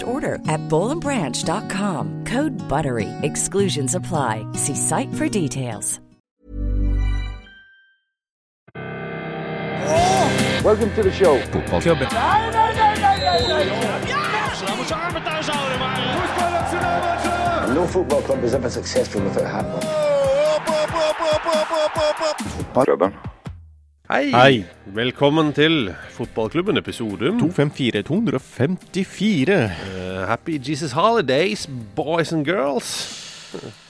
first order at bowlandbranch.com. Code BUTTERY. Exclusions apply. See site for details. Welcome to the show. Football club. No football club is ever successful without a hat. op, op. Hei. Hei. Velkommen til fotballklubben, episode 254 254. Uh, Happy Jesus Holidays, boys and girls.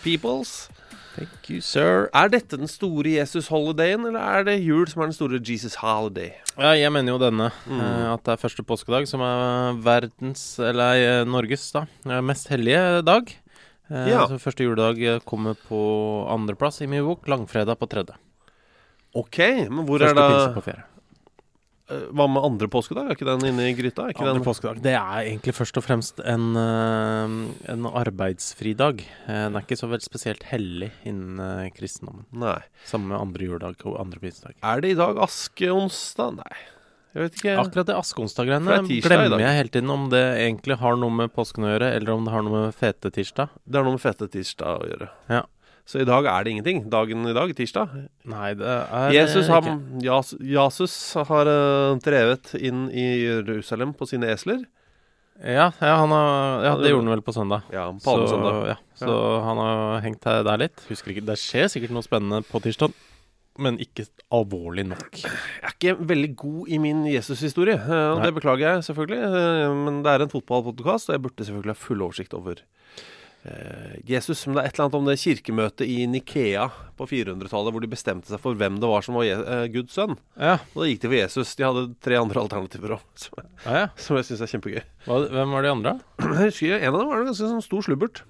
Peoples. Thank you, sir. Er dette den store Jesus-holidayen, eller er det jul som er den store Jesus Holiday? Ja, jeg mener jo denne. Mm. at det er første påskedag som er verdens, eller eh, Norges, da, eh, mest hellige dag. Eh, Ja. Altså, første juledag eh, kommer på andreplass i min bok. Langfredag på tredje. Ok, men hvor Første er pinse da på fjerde. eh, Hva med andre påskedag? Er ikke den inne i gryta? Er ikke Andre den påskedag. Det er egentlig først og fremst en, eh, en arbeidsfridag. Eh, Den er ikke så veldig spesielt hellig innen eh, kristendommen. Nei. Samme med andre juledag og andre pinsedag. Er det i dag askeonsdag? Nei. Jeg vet ikke. Akkurat det askeonsdag-greiene det er tirsdag i dag. glemmer jeg hele tiden om det egentlig har noe med påsken å gjøre, eller om det har noe med fete tirsdag. Det har noe med fete tirsdag å gjøre. Ja. Så i dag er det ingenting. Dagen i dag, tirsdag. Nei, det er Jesus, ikke. han, Jas, Jesus har uh, drevet inn i Jerusalem på sine esler. Ja, ja, han har, ja, det gjorde han vel på søndag. Ja, Så, søndag. ja, så han har hengt her der litt. Husker ikke, Det skjer sikkert noe spennende på tirsdag, men ikke alvorlig nok. Jeg er ikke veldig god i min Jesus-historie, eh, og Nei. det beklager jeg selvfølgelig. eh, Men det er en fotballpodkast, og jeg burde selvfølgelig ha full oversikt over Jesus. Men det er et eller annet om det kirkemøtet i Nikea på 400-tallet, hvor de bestemte seg for hvem det var som var Je eh, Guds sønn. Ja, Og da gikk de for Jesus. De hadde tre andre alternativer òg, som, ja, ja. som jeg syns er kjempegøy. Hva, Hvem var de andre? Jeg husker En av dem var en ganske sånn stor slubbert.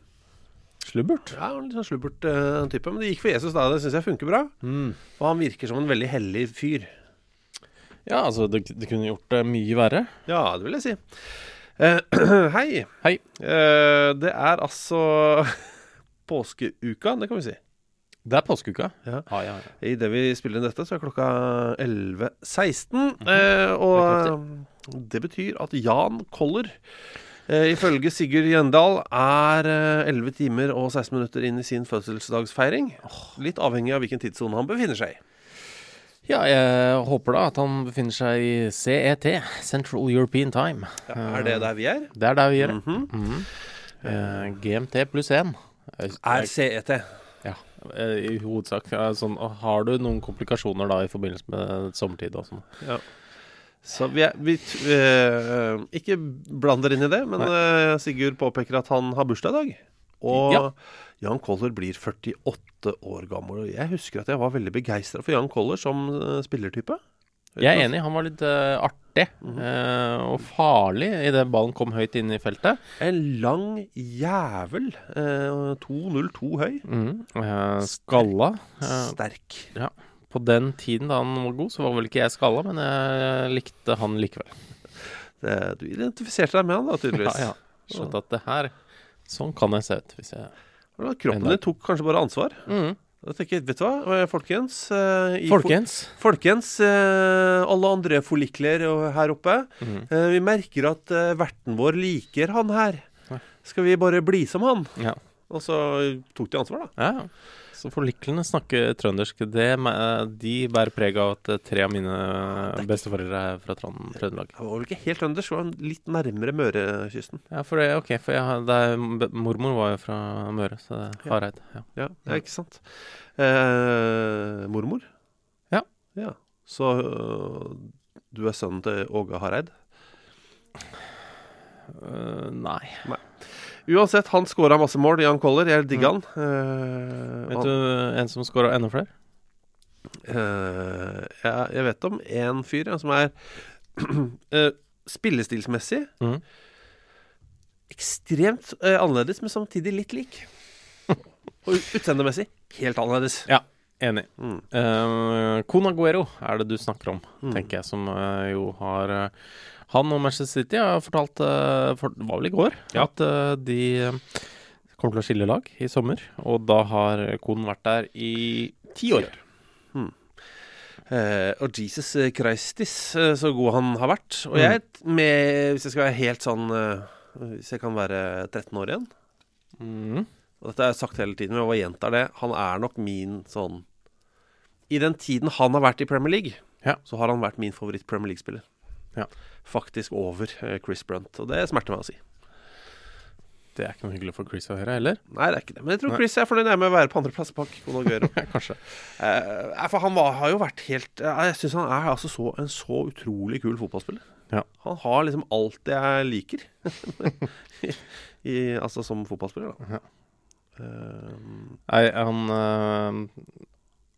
Slubbert. Ja, en litt sånn slubbert uh, type. Men det gikk for Jesus, da. Det syns jeg funker bra. Mm. Og han virker som en veldig hellig fyr. Ja, altså, det, det kunne gjort det mye verre. Ja, det vil jeg si. Eh, hei. Hei. Eh, det er altså påskeuka, det kan vi si. Det er påskeuka. Ja. Ja, ja, ja. Idet vi spiller inn dette, så er klokka 11.16. Eh, og det betyr at Jan Koller, eh, ifølge Sigurd Gjendal, er eh, 11 timer og 16 minutter inn i sin fødselsdagsfeiring. Litt avhengig av hvilken tidssone han befinner seg i. Ja, jeg håper da at han befinner seg i CET, Central European Time. Ja, er det der vi er? Det er der vi er. Mm -hmm. Mm -hmm. Uh, GMT pluss 1. Er CET. Ja, eh, i hovedsak. Sånn, har du noen komplikasjoner da i forbindelse med sommertid og sånn? Så vi, er, vi eh, Ikke bland dere inn i det, men eh, Sigurd påpeker at han har bursdag i dag. Og Ja. Jan Koller blir 48 år gammel. Og jeg husker at jeg var veldig begeistra for Jan Koller som eh, spillertype. Jeg er enig, han var litt uh, artig eh, og farlig idet ballen kom høyt inn i feltet. En lang jævel. Uh, 2,02 høy. Mhm. Eh, skalla. Sterk. Sterk. på den tiden da han var god, så var vel ikke jeg skalla, men jeg likte han likevel. Det, du identifiserte deg med han, da, tydeligvis. Ja, ja. Skjønte at det her Sånn kan jeg se ut hvis jeg Kroppen din tok kanskje bare ansvar. Mm. Da tenker jeg, vet du hva, folkens eh, Folkens. Folkens, eh, alle andre forlikler her oppe. Mm. Eh, vi merker at eh, verten vår liker han her. Skal vi bare bli som han? Ja. Og så tok de ansvar, da. Ja, Ja, så forliklene snakker trøndersk. Det, de bærer preg av at eh, tre av mine besteforeldre er fra Trøndelag. Det var vel ikke helt trøndersk, det var litt nærmere Mørekysten. Ja, for det, ok, for jeg, det mormor var jo fra Møre, så det er Hareid. Ja. Ja, ja ikke sant. Eh, mormor? Ja. ja. Så øh, du er sønnen til Åge Hareid? Nei nei. Uansett, han skåra masse mål, Jan Koller. Jeg digger han. Eh, Vet du en som skåra enda flere? Uh, jeg, jeg vet om én fyr ja, som er uh, spillestilsmessig mm. ekstremt uh, annerledes, men samtidig litt lik. Og utseendemessig helt annerledes. Ja, enig. Mm. Uh, Conaguero er det du snakker om, Mm. tenker jeg, som eh, jo har eh, Han og Manchester City har fortalt eh, for, Det var vel i går Ja. at eh, de eh, kommer til å skille lag i sommer. Og da har konen vært der i ti år. Eh, og Jesus Christis, så god han har vært. Og Mm. jeg, med, hvis jeg skal være helt sånn uh, Hvis jeg kan være 13 år igjen Mm. Og dette har jeg sagt hele tiden, men jeg gjentar det. Han er nok min sånn I den tiden han har vært i Premier League, Ja. så har han vært min favoritt-Premier League-spiller. Ja. Faktisk over eh, Chris Brunt. Og det smerter meg å si. Det er ikke noe hyggelig for Chris å høre heller. Nei, det er ikke det. Men jeg tror Nei. Chris er fornøyd med å være på andreplass bak Conor Guero. Kanskje. Eh, for han var, har jo vært helt Jeg syns han er altså så, en så utrolig kul fotballspiller. Ja. Han har liksom alt det jeg liker. I, i, altså som fotballspiller, da. Ja. Eh, Nei, han uh,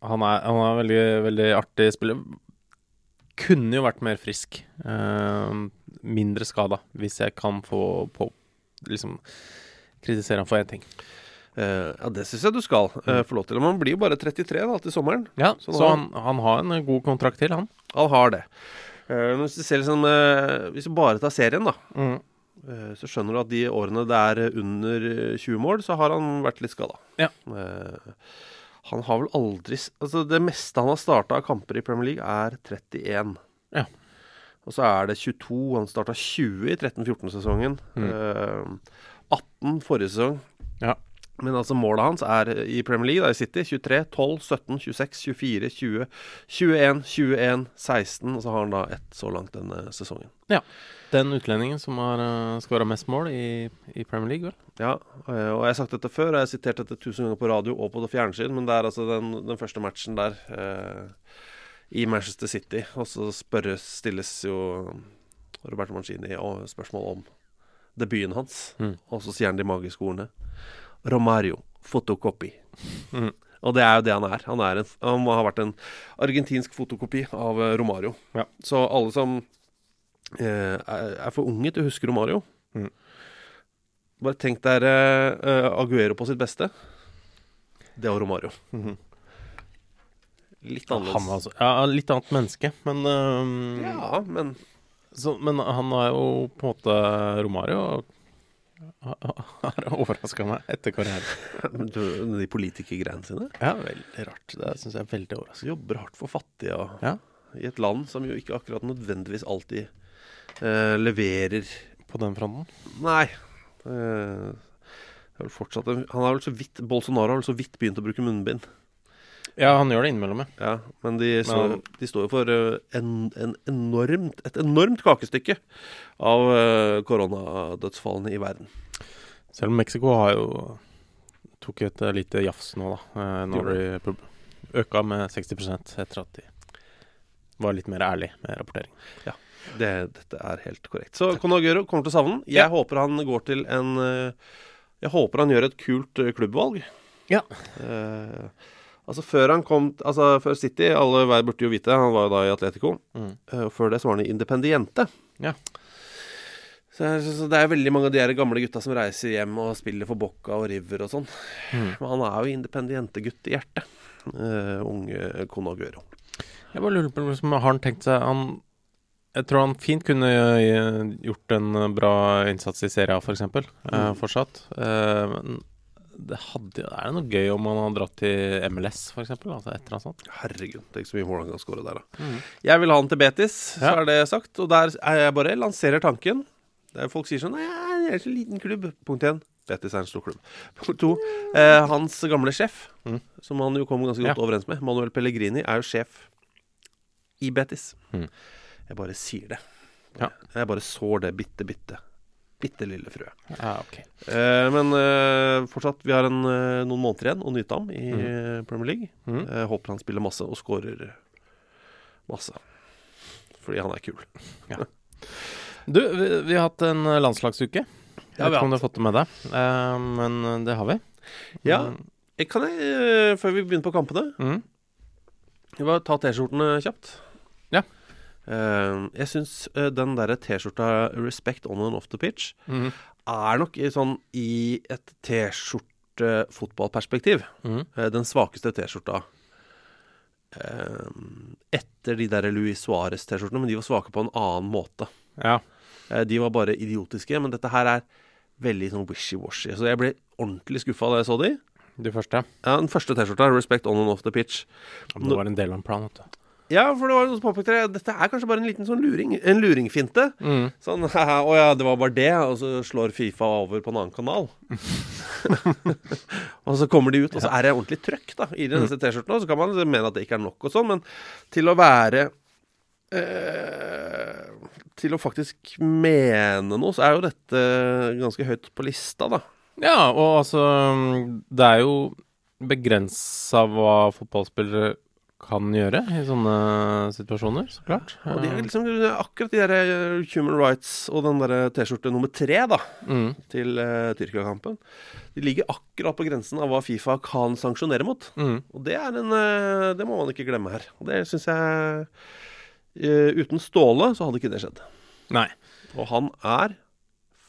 Han er, han er veldig, veldig artig spiller. Kunne jo vært mer frisk. Uh, mindre skada, hvis jeg kan få på Liksom kritisere han for én ting. Uh, ja, det syns jeg du skal uh, få lov til. Men han blir jo bare 33 da, til sommeren. Ja, Så så, han, han har en god kontrakt til, han. Han har det. Uh, hvis du ser liksom Hvis du bare tar serien, da, mm. så skjønner du at de årene det er under eh, 20 mål, så har han vært litt skada. Ja. Han har vel aldri Altså, det meste han har starta av kamper i Premier League, er 31. Ja. Og så er det 22. Han starta 20 i 13-14-sesongen. Mm. 18 forrige sesong. Ja. Men altså målet hans er i Premier League, da i City, 23, 12, 17, 26, 24, 20, 21, 21, 16. Og så har han da ett så langt denne sesongen. Ja. Den utlendingen som har uh, skåra mest mål i, i Premier League, vel? Ja, eh, og jeg har sagt dette før, og jeg har sitert dette tusen ganger på radio og på det fjernsyn, men det er altså den, den første matchen der eh, i Manchester City, og så spørres, stilles jo Roberto Mancini og spørsmål om debuten hans, Mm. og så sier han de magiske ordene Romario, fotokopi. Mm. Og det er jo det han er. Han, er en, han må ha vært en argentinsk fotokopi av eh, Romario. Ja. Så alle som eh, er, for unge til å huske Romario Mm. Bare tenk dere eh, Aguero på sitt beste. Det var Romario. Mhm. Litt Han annerledes. altså, ja, litt annet menneske, men um... Ja, men så, Men han er jo på en måte Romario. Har overraska meg etter karrieren. de politikergreiene sine Ja, veldig rart. Det syns jeg er veldig overraskende. Jobber hardt for fattige og, Ja. i et land som jo ikke akkurat nødvendigvis alltid eh, leverer På den fronten. Nei. Eh, han har vel så vidt Bolsonaro har vel så vidt begynt å bruke munnbind. Ja, han gjør det innimellom, ja. Ja, men de, så, Men de står jo for eh, en, en enormt, et enormt kakestykke av eh, koronadødsfallene i verden. Selv om Mexico har jo tok et eh, lite jafs nå, da. Når de øka med 60 etter at de var litt mer ærlig med rapportering. Det, dette er helt korrekt. Så Conaguro kommer til å savne den. Jeg Ja. håper han går til en Jeg håper han gjør et kult klubbvalg. Ja. Eh, altså Før han kom Altså før City, alle hver burde jo vite, han var jo da i Atletico. Mm. Uh, før det så var han i Independiente. Ja. Så, så, det er veldig mange av de her gamle gutta som reiser hjem og spiller for Bocca og River og sånn. Mm. Men han er jo Independiente-gutt i hjertet. Uh, unge Conaguero. Jeg bare lurer på liksom, Har han tenkt seg han, Jeg tror han fint kunne eh, gjort en bra innsats i Serie A, f.eks. eksempel mm. Uh, fortsatt. Uh, det hadde, er det noe gøy om han hadde dratt til MLS, f.eks.? Altså et eller annet sånt. Herregud, tenk så mye mål han kan skåre der, da. Mm. Jeg vil ha han til Betis, så er det sagt. Og der er jeg bare lanserer tanken. Der folk sier sånn Nei, det er så liten klubb. Punkt én. Betis er en stor klubb. Punkt to. Eh, hans gamle sjef, Mm. som han jo kom ganske godt Ja. overens med, Manuel Pellegrini, er jo sjef i Betis. Mm. Jeg bare sier det. Ja. Jeg bare sår det bitte, bitte. Bitte lille frø. Ja, okay. Eh, men eh, fortsatt, vi har en, eh, noen måneder igjen å nyte ham i mm. Premier League. Mm. Eh, håper han spiller masse og scorer masse. Fordi han er kul. Du, vi, vi har hatt en landslagsuke. Jeg Ja, vet ikke om du har fått det med deg, eh, men det har vi. Ja. Jeg Kan jeg, eh, før vi begynner på kampene, Mm. bare ta T-skjortene kjapt? Ja. Eh, jeg syns eh, den derre T-skjorta 'Respect on and off the pitch' Mm. er nok i, sånn i et T-skjorte-fotballperspektiv Mm. eh, den svakeste T-skjorta. Eh, etter de der Louis Suárez-T-skjortene, men de var svake på en annen måte. Ja. Eh, de var bare idiotiske, men dette her er veldig sånn wishy-washy. Så jeg ble ordentlig skuffa da jeg så de. De første. Ja, Den første T-skjorta, 'Respect on and off the pitch'. Det var en del av en plan, vet du. Ja, for det var noen som påpekte det. Dette er kanskje bare en liten sånn luring En luringfinte. Mm. Sånn Å ja, det var bare det, og så slår Fifa over på en annen kanal. og så kommer de ut, og så er det ordentlig trøkk da i disse T-skjortene. Og så kan man mene at det ikke er nok og sånn, men til å være eh, Til å faktisk mene noe, så er jo dette ganske høyt på lista, da. Ja, og altså Det er jo begrensa hva fotballspillere kan gjøre i sånne situasjoner, så klart. Og de er liksom akkurat de der eh, Human Rights og den der T-skjorte nummer tre, da. Mm. til uh, Tyrkia-kampen. De ligger akkurat på grensen av hva Fifa kan sanksjonere mot. Mm. Og det, er en, uh, det må man ikke glemme her. Og det syns jeg uh, Uten Ståle så hadde ikke det skjedd. Nei. Og han er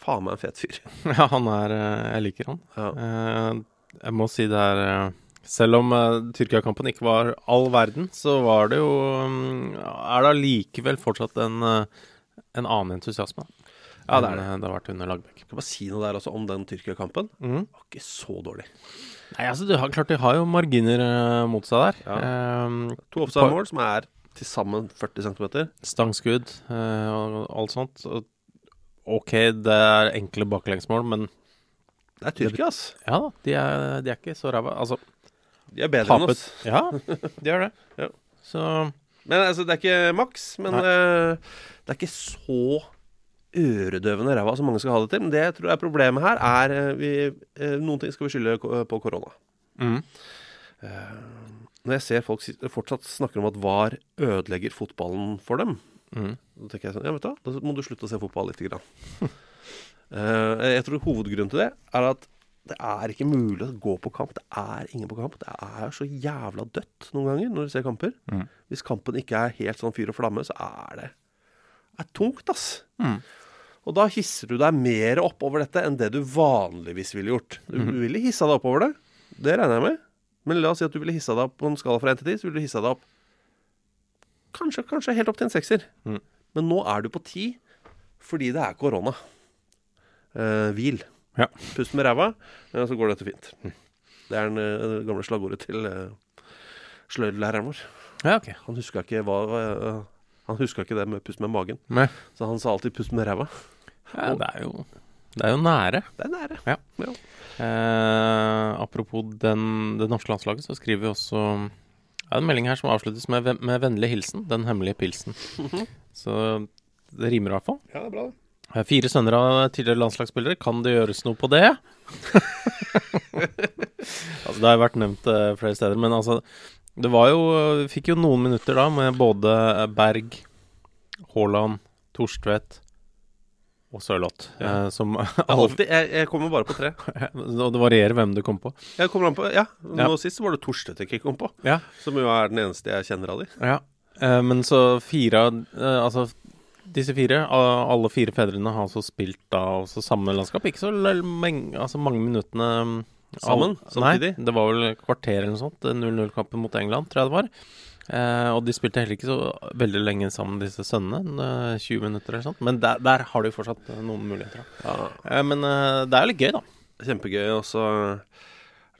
faen meg en fet fyr. Ja, han er eh, Jeg liker han. Ja. Eh, jeg må si det er eh, Selv om uh, Tyrkia-kampen ikke var all verden, så var det jo um, Er det allikevel fortsatt en, uh, en annen entusiasme. Ja, det er det. eh, det har vært under. Jeg kan bare si noe der også om den Tyrkia-kampen. Mm. Det var ikke så dårlig. Nei, altså, du har, klart de har jo marginer uh, mot seg der. Ja. Um, To offside-mål som er til sammen 40 cm. stangskudd og alt sånt. Og, OK, det er enkle baklengsmål, men Det er Tyrkia, ass. ja da, de er, de er ikke så ræva. Altså, De er bedre enn oss. Ja, de gjør det. Ja. Så Men altså, det er ikke maks. Men Nei. eh, det er ikke så øredøvende ræva som mange skal ha det til. Men det jeg tror er problemet her, er eh, vi, eh, Noen ting skal vi skylde på korona. mm. Når jeg ser folk fortsatt snakker om at VAR ødelegger fotballen for dem, Mm. da tenker jeg sånn Ja, vet du da må du slutte å se fotball lite grann. Jeg tror hovedgrunnen til det er at det er ikke mulig å gå på kamp. Det er ingen på kamp. Det er så jævla dødt noen ganger når du ser kamper. Mm. Hvis kampen ikke er helt sånn fyr og flamme, så er det er tungt, ass. Mm. Og da hisser du deg mer opp over dette enn det du vanligvis ville gjort. Du Mhm. ville hissa deg opp over det. Det regner jeg med. Men la oss si at du ville hissa deg opp på en skala fra 1 til 10, så ville du hissa deg opp kanskje, kanskje helt opp til en sekser. Mm. Men nå er du på 10 fordi det er korona. Eh, hvil. Ja. Pust med ræva, og så går dette fint. Det er eh, det gamle slagordet til eh, sløydlæreren vår. Ja, OK. Han huska ikke hva eh, Han huska ikke det med pust med magen, Nei. så han sa alltid 'pust med ræva'. ja, det er jo Det er jo nære. Det er nære. Ja. Eh, apropos den, det norske landslaget, så skriver vi også ja, en melding her som avsluttes med, med vennlig hilsen. Den hemmelige pilsen. Så det rimer i hvert fall. Ja, det er bra, det. Eh, Fire sønner av tidligere landslagsspillere. Kan det gjøres noe på det? altså, det har vært nevnt uh, flere steder, men altså Det var jo Vi fikk jo noen minutter da med både Berg, Haaland, Torstvedt og Sørloth. Ja. Uh, som alltid, jeg, jeg kommer bare på tre. Og det varierer hvem du kom på. Jeg kommer an på, ja, Ja. Nå sist var det Torstvedt jeg ikke kom på. Ja. Som jo er den eneste jeg kjenner av de. Ja. Uh, men så fire Altså disse fire, alle fire fedrene har altså spilt da også samme landskap. Ikke så meng- altså mange minuttene mm, Sammen, samtidig? Nei, det var vel kvarter eller noe sånt. 0-0-kampen mot England, tror jeg det var. Eh, og de spilte heller ikke så veldig lenge sammen, disse sønnene. eh, 20 minutter eller sånt. Men der, der har de jo fortsatt eh, noen muligheter. Ja, Eh, men eh, det er jo litt gøy, da. Kjempegøy. Og så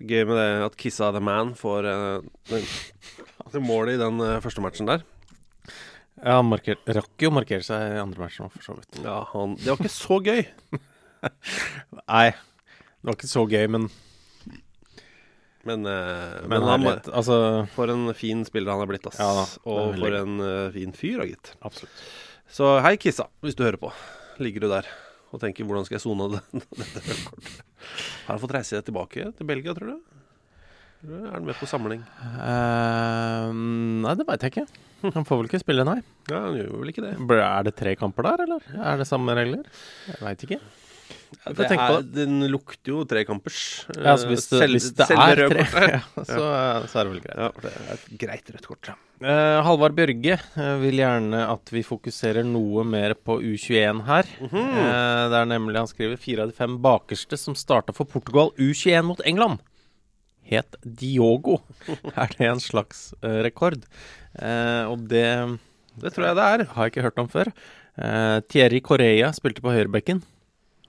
gøy med det at Kissa the Man får eh, det målet i den eh, første matchen der. Ja, han marker, rakk jo å markere seg i andre matchen òg, for så vidt. Ja, han, Det var ikke så gøy. Nei, Det var ikke så gøy, men, Men, eh, men, men han litt, Altså, For en fin spiller han har blitt, ass. Ja da, er og for en eh, fin fyr, da, gitt. absolutt. Så hei, Kissa, hvis du hører på. Ligger du der og tenker 'hvordan skal jeg sone det- dette? Har han fått reise tilbake til Belgia, tror du? Eller Er han med på samling? Uh, nei, det veit jeg ikke. Han får vel ikke spille, nei. Ja, han gjør vel ikke det. Er det tre kamper der, eller? Er det samme regler? Jeg veit ikke. Ja, det på er, den lukter jo trekampers. Ja, altså hvis det, Selv- hvis det er tre, ja, så, så er det vel greit. Ja, det er et greit rødt kort. Uh, Halvard Bjørge eh, vil gjerne at vi fokuserer noe mer på U21 her. Mm -hmm. uh, det er nemlig han skriver fire av de fem bakerste som starta for Portugal U21 mot England. Het Diogo. er det en slags eh, rekord? Eh, og det Det tror jeg det er. har jeg ikke hørt om før. Eh, Thierry Correa spilte på høyrebekken.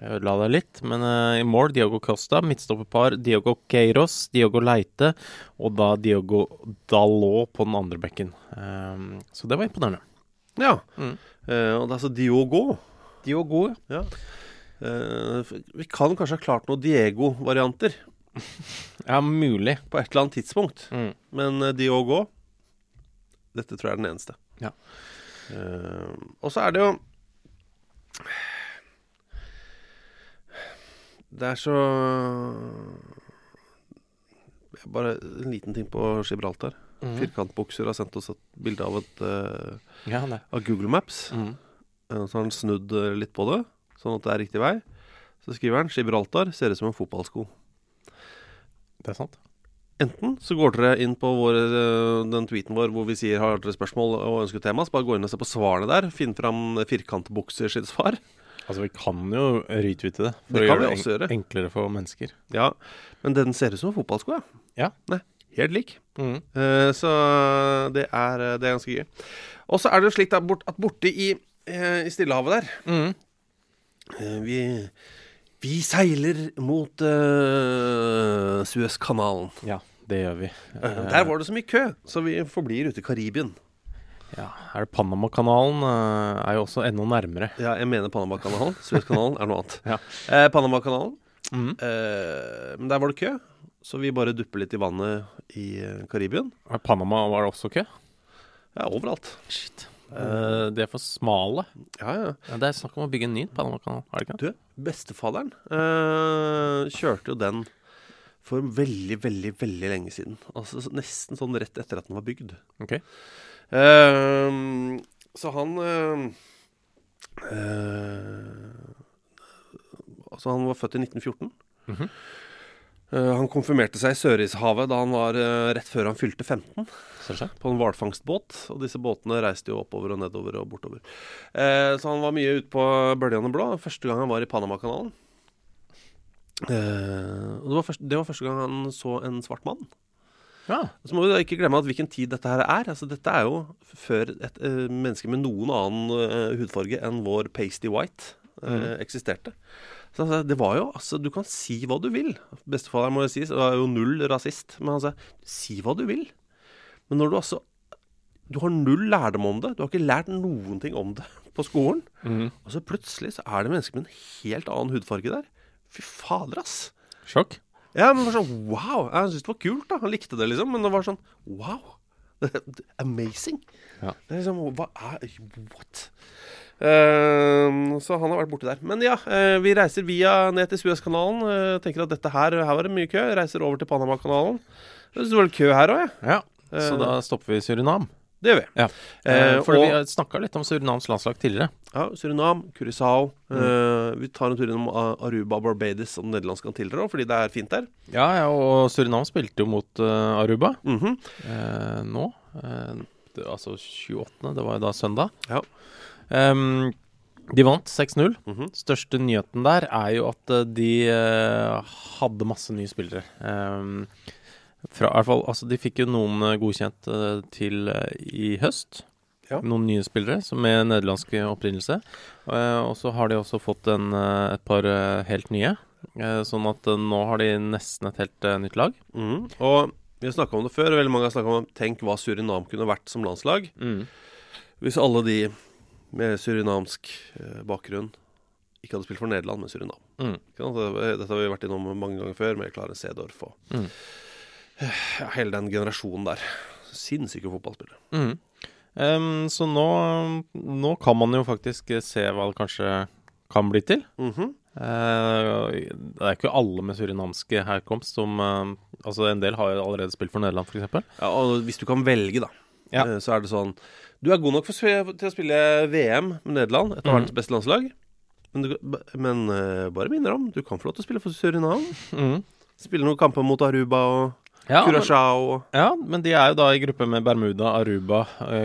Jeg ødela det litt, men i mål Diogo Costa. Midtstopperpar Diogo Queiros, Diogo Leite og da Diogo Dalot på den andre bekken. Så det var imponerende. Ja. Mm. Uh, og det er altså Diogo. Diogo, Ja. Eh, f- vi kan kanskje ha klart noen Diego-varianter ja, mulig. på et eller annet tidspunkt. Mm. Men de òg òg. Dette tror jeg er den eneste. Ja. Uh, og så er det jo Det er så Bare en liten ting på Gibraltar. Mm. Firkantbukser har sendt oss et bilde av, et, uh, Ja, av Google Maps. Mm. Eh, Så har han snudd eh, litt på det, sånn at det er riktig vei. Så skriver han Gibraltar ser ut som en fotballsko. Det er sant. Enten så går dere inn på vår, eh, den tweeten vår hvor vi sier har dere spørsmål og ønsker tema, så bare gå inn og se på svarene der. Finn fram firkantbukser sitt svar. Altså, vi kan jo retweete det. For Det å kan gjøre vi det også gjøre. enklere for mennesker. Ja, men den ser ut som en fotballsko, ja. Ja. Nei, helt lik. Mm. Uh, så det er, eh, det er ganske gøy. Og så er det jo slik at borte i, uh, i Stillehavet der Mm. uh, vi, vi seiler mot uh, Suezkanalen. Ja, det gjør vi. Eh, Der var det så mye kø, så vi forblir ute i Karibien. Ja, er det Panamakanalen uh, er jo også enda nærmere. Ja, jeg mener Panamakanalen. Suezkanalen er noe annet. Ja. Eh, Panamakanalen. Mm. Eh, men der var det kø, så vi bare dupper litt i vannet i Karibien. Panama var det også kø? Ja, overalt. Shit. Eh, de er for smale. Ja, ja. Ja, det er snakk om å bygge en ny Panamakanal, er det ikke? Du, bestefaderen uh, kjørte jo den for veldig, veldig, veldig lenge siden. Altså nesten sånn rett etter at den var bygd. Ok. Uh, så han Altså, han var født i 1914. Mhm. Eh, han konfirmerte seg i Sørishavet da han var eh, rett før han fylte 15, på en hvalfangstbåt. Og disse båtene reiste jo oppover og nedover og bortover. Eh, så han var mye ute på bølgene blå. Første gang han var i Panamakanalen. Eh, og det var, første, det var første gang han så en svart mann. Ja. Så må vi da ikke glemme at hvilken tid dette her er. Altså Dette er jo før et eh, menneske med noen annen uh, hudfarge enn vår pasty white eh, eksisterte. Så han sa det var jo altså Du kan si hva du vil. Bestefaderen må jo si var jo null rasist. Men han sa si hva du vil. Men når du altså Du har null lærdom om det. Du har ikke lært noen ting om det på skolen. Mm. Og så plutselig så er det mennesker med en helt annen hudfarge der. Fy fader, ass. Sjokk? Ja, men det var sånn wow. Jeg syntes det var kult, da. Han likte det, liksom. Men det var sånn wow. Amazing. Ja. Det er liksom Hva er What? Ehm, så han har vært borti der. Men ja, eh, vi reiser via ned til Suezkanalen. Uh, tenker at dette her Her var det mye kø. Reiser over til Panamakanalen. Det sto vel kø her òg, jeg. Ja. Så Eh, da stopper vi i Surinam. Det gjør vi. Ja. Eh, for og- vi snakka litt om Surinams landslag tidligere. Ja, Surinam, Curacao. Mm. Eh, vi tar en tur innom Aruba, Barbados og nederlandske Antiller òg, fordi det er fint der. Ja, ja, og Surinam spilte jo mot uh, Aruba Mhm. eh, nå. Eh, det, altså 28., det var jo da søndag. Ja. Em, de vant 6-0. Mhm. Største nyheten der er jo at eh, de uh, hadde masse nye spillere. Um, fra, i hvert fall, altså De fikk jo noen eh, godkjent uh, til uh, i høst. Ja. Noen nye spillere som med nederlandsk opprinnelse. Og så har de også fått en, et par helt nye. Sånn at nå har de nesten et helt nytt lag. Mm. Og vi har snakka om det før, og veldig mange har snakka om Tenk hva Surinam kunne vært som landslag. Hvis alle de med surinamsk eh, bakgrunn ikke hadde spilt for Nederland, men Surinam. Mm. Det- Dette har vi vært innom mange ganger før, med Klare Sedorf og Mm. ja, hele den generasjonen der. Sinnssyke fotballspillere. Mm. Um, så nå, nå kan man jo faktisk se hva det kanskje kan bli til. -hmm. Uh, det er ikke alle med surinamske herkomst som uh, Altså, en del har jo allerede spilt for Nederland, f.eks. Ja, og hvis du kan velge, da, Ja. uh, så er det sånn Du er god nok for, til å spille VM med Nederland, et av Mhm. verdens beste landslag. Men, du, men uh, bare minner om, du kan få lov til å spille for Surinam. Spille noen kamper mot Aruba og Ja, men, Curaçao og ja, men de er jo da i gruppe med Bermuda, Aruba, uh,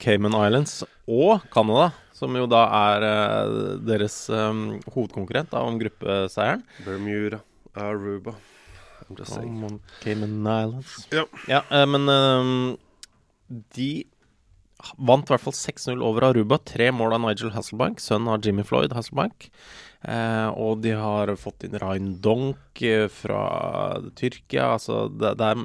Cayman Islands og Canada, som jo da er uh, deres um, hovedkonkurrent da, om gruppeseieren. Bermuda, Aruba I'm just saying. Cayman Islands. Ja. eh, men um, de vant i hvert fall 6-0 over Aruba. Tre mål av Nigel Hasselbank, sønn av Jimmy Floyd Hasselbank. Eh, og de har fått inn Rain Donk eh, fra Tyrkia. Altså, det, det er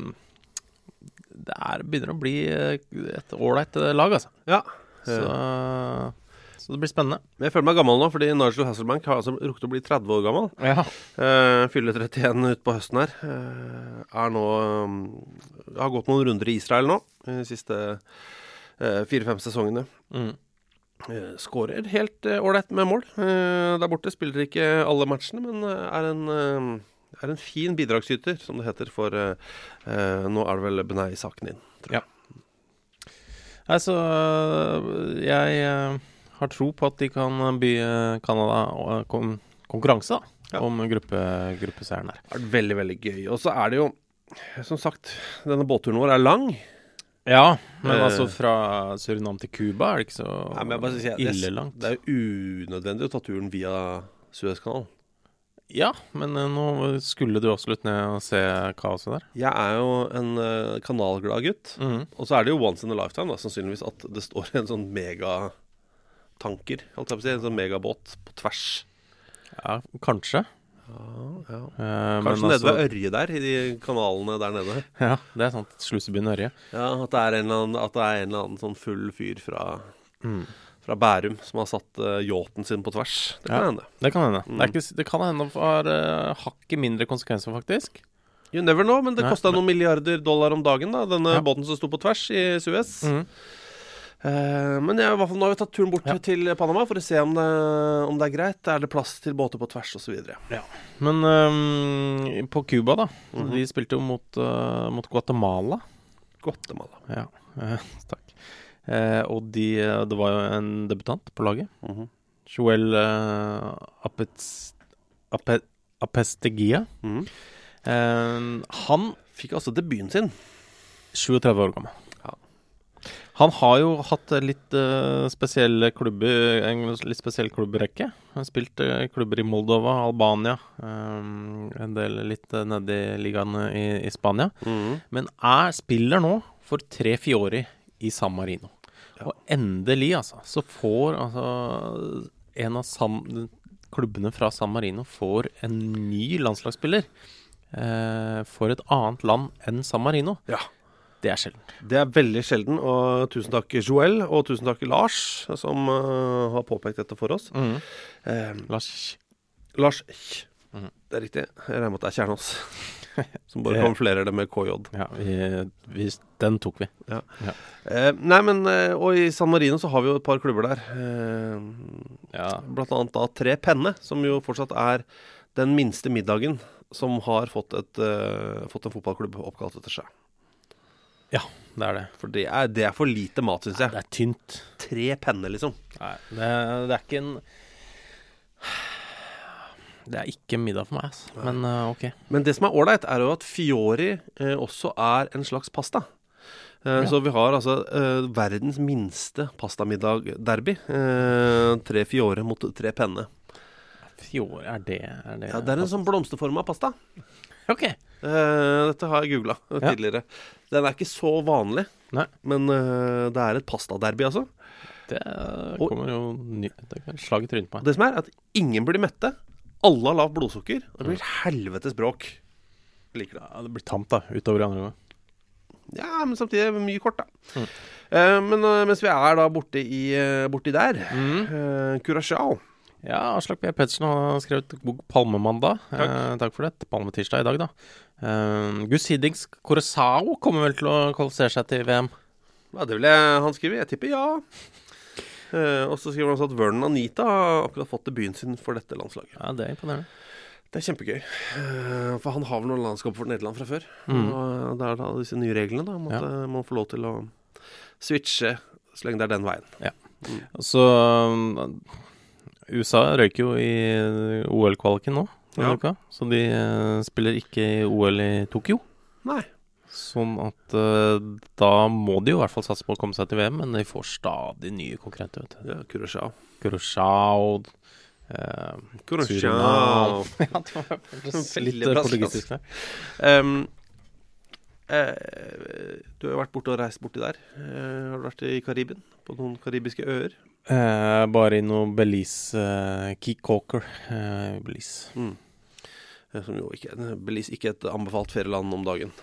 Det er, begynner å bli eh, et ålreit eh, lag, altså. Ja. Så, så det blir spennende. Jeg føler meg gammel nå, fordi Nigel Hasselbank har altså rukket å bli 30 år gammel. Ja. Eh, fyller 31 utpå høsten her. Eh, er nå Har gått noen runder i Israel nå, siste fire-fem sesongene. Mm. Eh, Skårer helt eh, ålreit med mål. Eh, der borte spiller ikke alle matchene, men eh, er en eh, er en fin bidragsyter, som det heter, for eh, eh, Nå er det vel Benei-saken din. Ja. Altså, jeg eh, har tro på at de kan by eh, Canada eh, kon konkurranse da, Ja. om gruppe, gruppeseieren her. Det er veldig, veldig gøy. Og så er det jo, som sagt, denne båtturen vår er lang. Ja, men Eh. altså fra Surinam til Cuba er det ikke så Nei, men jeg bare sier, ille langt. det er jo unødvendig å ta turen via Suezkanalen. Ja, men eh, nå skulle du absolutt ned og se kaoset der. Jeg er jo en uh, kanalglad gutt. Mhm. Og så er det jo once in a lifetime, da, sannsynligvis, at det står en sånn megatanker, holdt jeg på å si, en sånn megabåt på tvers. Ja, kanskje. Ja. Eh, Kanskje nede nede ved altså- Ørje der, i de kanalene der nede. Ja, det er sant. Slusebyen Ørje. Ja, At det er en eller annen, at det er en eller annen sånn full fyr fra, Mm. fra Bærum som har satt uh, yachten sin på tvers. Det kan Ja. hende. Det kan hende. Det, Mm. er ikke, det kan hende det har uh, hakket mindre konsekvenser, faktisk. You never know, men det kosta noen milliarder dollar om dagen, da, denne Ja. båten som sto på tvers i Suez. Mhm. Eh, men jeg, i hvert fall, nå har vi tatt turen bort Ja. til Panama for å se om det, om det er greit. Er det plass til båter på tvers, osv. Men um, på Cuba, da. Mhm. De spilte jo mot, uh, mot Guatemala. Guatemala. Ja, eh, takk. Eh, og de, eh, det var jo en debutant på laget. Mhm. Joel uh, Apets, Ape, Apestegia. Mhm. Eh, han Fikk altså debuten sin. 37 år gammel. Ja. Han har jo hatt litt uh, spesielle klubber, en litt spesiell klubbrekke. Han har spilt uh, klubber i Moldova, Albania, um, en del litt uh, nedi ligaene i, i Spania. Mm. Men er, spiller nå for tre Fiori i San Marino. Og endelig, altså, så får altså en av San, klubbene fra San Marino får en ny landslagsspiller. Uh, for et annet land enn San Marino. Ja. Det er sjelden. Det er veldig sjelden. Og tusen takk, Joel, og tusen takk, Lars, som uh, har påpekt dette for oss. Eh, Lars Lars mm. Det er riktig. Jeg regner med at det er Kjernås. Som bare kamuflerer det med KJ. Ja, vi, vi, den tok vi. Eh, nei, men eh, Og i San Marino så har vi jo et par klubber der. Eh, Ja. Blant annet da Tre Penne, som jo fortsatt er den minste middagen som har fått, et, uh, fått en fotballklubb oppkalt etter seg. Ja, det er det. For det er, det er for lite mat, syns jeg. Det er tynt. Tre penner, liksom. Nei, det, det er ikke en Det er ikke middag for meg, altså. Men uh, ok. Men det som er ålreit, er jo at fiori eh, også er en slags pasta. Eh, Så vi har altså eh, verdens minste pastamiddag-derby. Eh, tre fiore mot tre penne. Fiore, er det Er det, Ja, det er en sånn blomsterforma pasta. Ok. Eh, dette har jeg googla Ja. tidligere. Den er ikke så vanlig, Nei. men eh, det er et pastaderby, altså. Det Og- kommer jo ny, Det kan slage i trynet på meg. Det som er, at ingen blir mette. Alle har lavt blodsukker. Og det blir helvetes bråk. Jeg liker det. Ja, det blir tamt, da. Utover i andre omgang. Ja, men samtidig mye kort, da. Mm. Eh, men eh, mens vi er da borti, i, eh, borti der Mm. eh, Curaçao Ja, Aslak B. Pettersen har skrevet bok 'Palmemandag'. Takk. Eh, takk for det. Palmetirsdag i dag, da. Eh, Gus Hiddings Corazao kommer vel til å kvalifisere seg til VM? Ja, det vil jeg han skriver. Jeg tipper ja. Eh, og så skriver han også at Vernon Anita har akkurat fått debuten sin for dette landslaget. Ja, det er imponerende. Det er kjempegøy. Eh, for han har vel noen landskap for Nederland fra før. Mm. Og det er da disse nye reglene, da. Om at Ja. eh, man får lov til å switche så lenge det er den veien. Så um, USA røyker jo i OL-kvaliken nå, Ja. uka. Så de eh, spiller ikke i OL i Tokyo. Nei. Sånn at eh, da må de jo i hvert fall satse på å komme seg til VM, men de får stadig nye konkurrenter. vet du. Ja, Curaçao. Curaçao eh, Curaçao. Ja, det var litt eh, portugisisk der. Um, eh, du har jo vært borte og reist borti der. Eh, har du vært i Karibien? På noen karibiske øer? Eh, bare i noe Belize Keek Keycoker. eh, Belize. Mm. Eh, Som jo ikke Belize ikke et anbefalt ferieland om dagen.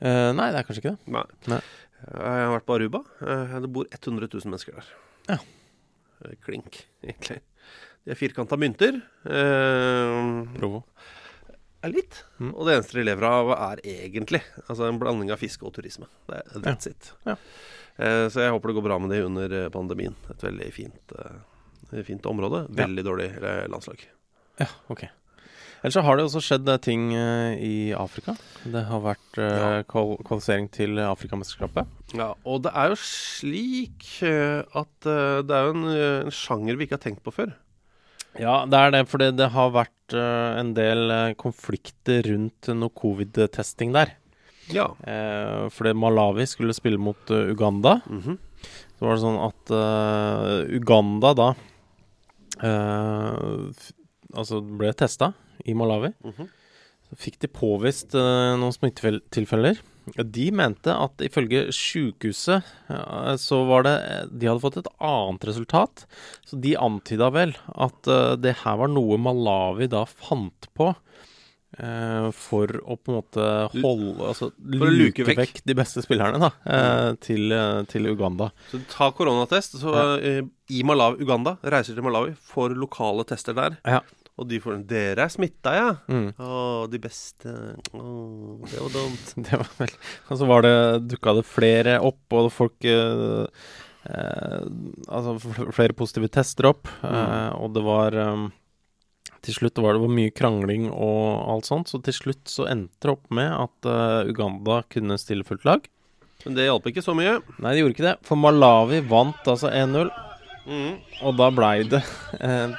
Eh, nei, det er kanskje ikke det. Nei. Nei. Jeg har vært på Aruba. Eh, Det bor 100 000 mennesker der. Ja. Eh, Klink, egentlig. De er firkanta mynter. Eh, Provo. Er litt. Mm. Og det eneste de lever av, er egentlig altså en blanding av fiske og turisme. Det er, that's it. Ja. Eh, så jeg håper det går bra med det under eh, pandemien. Et veldig fint, eh, fint område. Veldig dårlig eh, landslag. Ja, ok. Ellers så har det også skjedd eh, ting i Afrika. Det har vært Ja. kvalifisering til Afrikamesterskapet. Ja, og det er jo slik at det er jo en, en sjanger vi ikke har tenkt på før. Ja, det er det, for det har vært uh, en del uh, konflikter rundt noe covid-testing der. Ja. Eh, fordi Malawi skulle spille mot Uganda. -hmm. Så var det sånn at Uganda da Altså ble testa i Malawi. Mhm. Så fikk de påvist noen smittetilfeller. De mente at ifølge sykehuset eh, så var det De hadde fått et annet resultat. Så de antyda vel at eh, det her var noe Malawi da fant på. eh, for å på en måte holde Altså luke vekk. vekk de beste spillerne da eh, til, til Uganda. Så ta koronatest. Så ja. i Malawi, Uganda reiser til Malawi, får lokale tester der. Ja. Og de får Dere er smitta, ja? Mm. Å, de beste Å, det var dumt. Det var vel Og så var det dukka det flere opp, og folk eh, eh, Altså flere positive tester opp, eh, og det var eh, Til slutt var det mye krangling og alt sånt, så til slutt så endte det opp med at uh, Uganda kunne stille fullt lag. Men det hjalp ikke så mye. Nei, det gjorde ikke det, for Malawi vant altså 1-0, Mhm. og da blei det eh,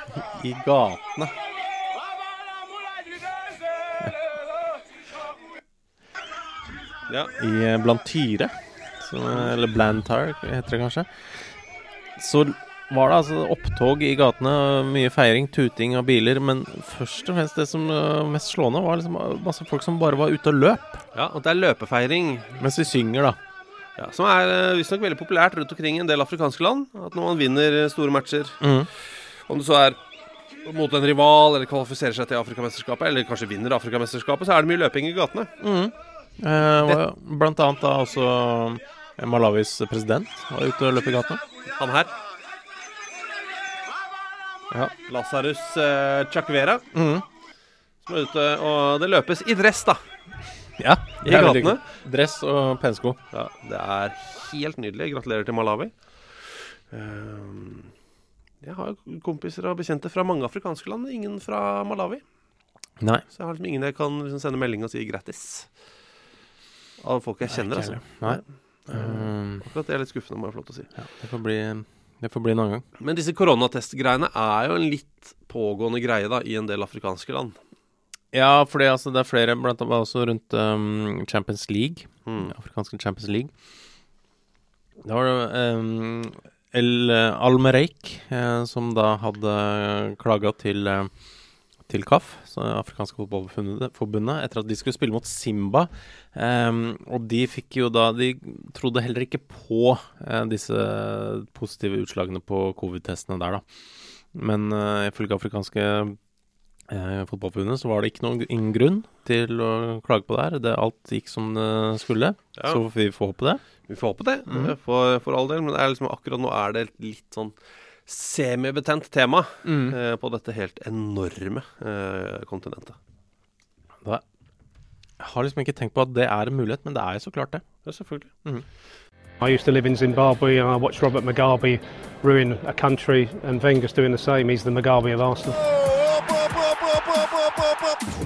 i gatene Ja. i eh, Blantyre, eh, eller Blantyre heter det kanskje, så var det altså opptog i gatene, mye feiring, tuting av biler, men først og fremst det som var mest slående, var liksom eh, masse folk som bare var ute og løp, ja, og det er løpefeiring. mens vi synger, da. Ja, som er eh, visstnok veldig populært rundt omkring i en del afrikanske land. At når man vinner eh, store matcher, om det så er mot en rival, eller kvalifiserer seg til Afrikamesterskapet, eller kanskje vinner Afrikamesterskapet, så er det mye løping i gatene. Eh, var blant annet da også eh, Malawis president var ute og løp i gatene. Han her. Ja. Lasarus eh, Chakvera. Mm. Som er ute, og det løpes i dress, da. Ja, I gatene. Dress og pensko. Ja, det er helt nydelig. Gratulerer til Malawi. Ehm, jeg har kompiser og bekjente fra mange afrikanske land, ingen fra Malawi. Nei. Så jeg har liksom ingen jeg kan liksom sende melding og si grattis. Av folk jeg kjenner, altså. Nei. Um, Akkurat det er litt skuffende, må jeg få lov til å si. ja, det får bli Det får bli en annen gang. Men disse koronatestgreiene er jo en litt pågående greie da, i en del afrikanske land. Ja, for altså, det er flere, blant annet også rundt um, Champions League. Mm. Afrikanske Champions League. Da var det um, El Almereik eh, som da hadde klaga til eh, til KAF, afrikanske fotballforbundet, forbundet, etter at de skulle spille mot Simba. Um, og de fikk jo da De trodde heller ikke på eh, disse positive utslagene på covid-testene der, da. Men uh, ifølge afrikanske eh, fotballforbundet så var det ikke noen ingen grunn til å klage på det her. Det, alt gikk som det skulle, Ja. så vi får håpe det. Vi får håpe det, mm. for, for all del. Men det er liksom, akkurat nå er det litt sånn semibetent tema Mm. eh, på dette helt enorme eh, kontinentet. Da, jeg har liksom ikke tenkt på at det er en mulighet, men det er jo så klart det. Ja, selvfølgelig. I used to live in Zimbabwe and I watched Robert Mugabe ruin a country, and Wenger's doing the same. He's the Mugabe of Arsenal.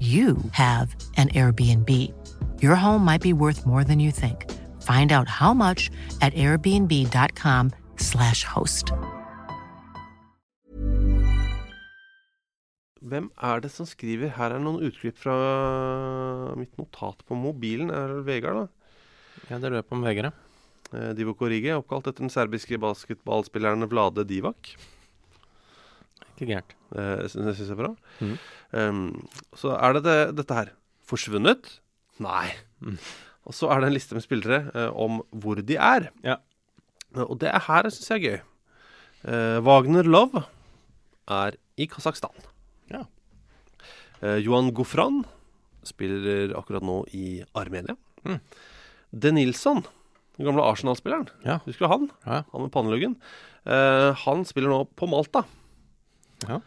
you have an Airbnb. Your home might be worth more than you think. Find out how much at airbnb.com/slash host. Hvem er det som skriver Her er noen utklipp fra mitt notat på mobilen. Er det Vegard, da? Ja, det lurer på om Vegard, ja. Eh, Divock Origi er oppkalt etter den serbiske basketballspilleren Vlade Divac. Ikke gærent. Det syns jeg er bra. Mm. Um, så er det, det dette her. Forsvunnet? Nei. Og så er det en liste med spillere uh, om hvor de er. Ja. Eh, Og det er her jeg syns jeg er gøy. Uh, Wagner Love er i Kasakhstan. Ja. Uh, Johan Gofran spiller akkurat nå i Armenia. Mm. De Nilsson, den gamle Arsenal-spilleren, Ja. husker du han? Ja. Han med panneluggen. Han spiller nå på Malta. Ja.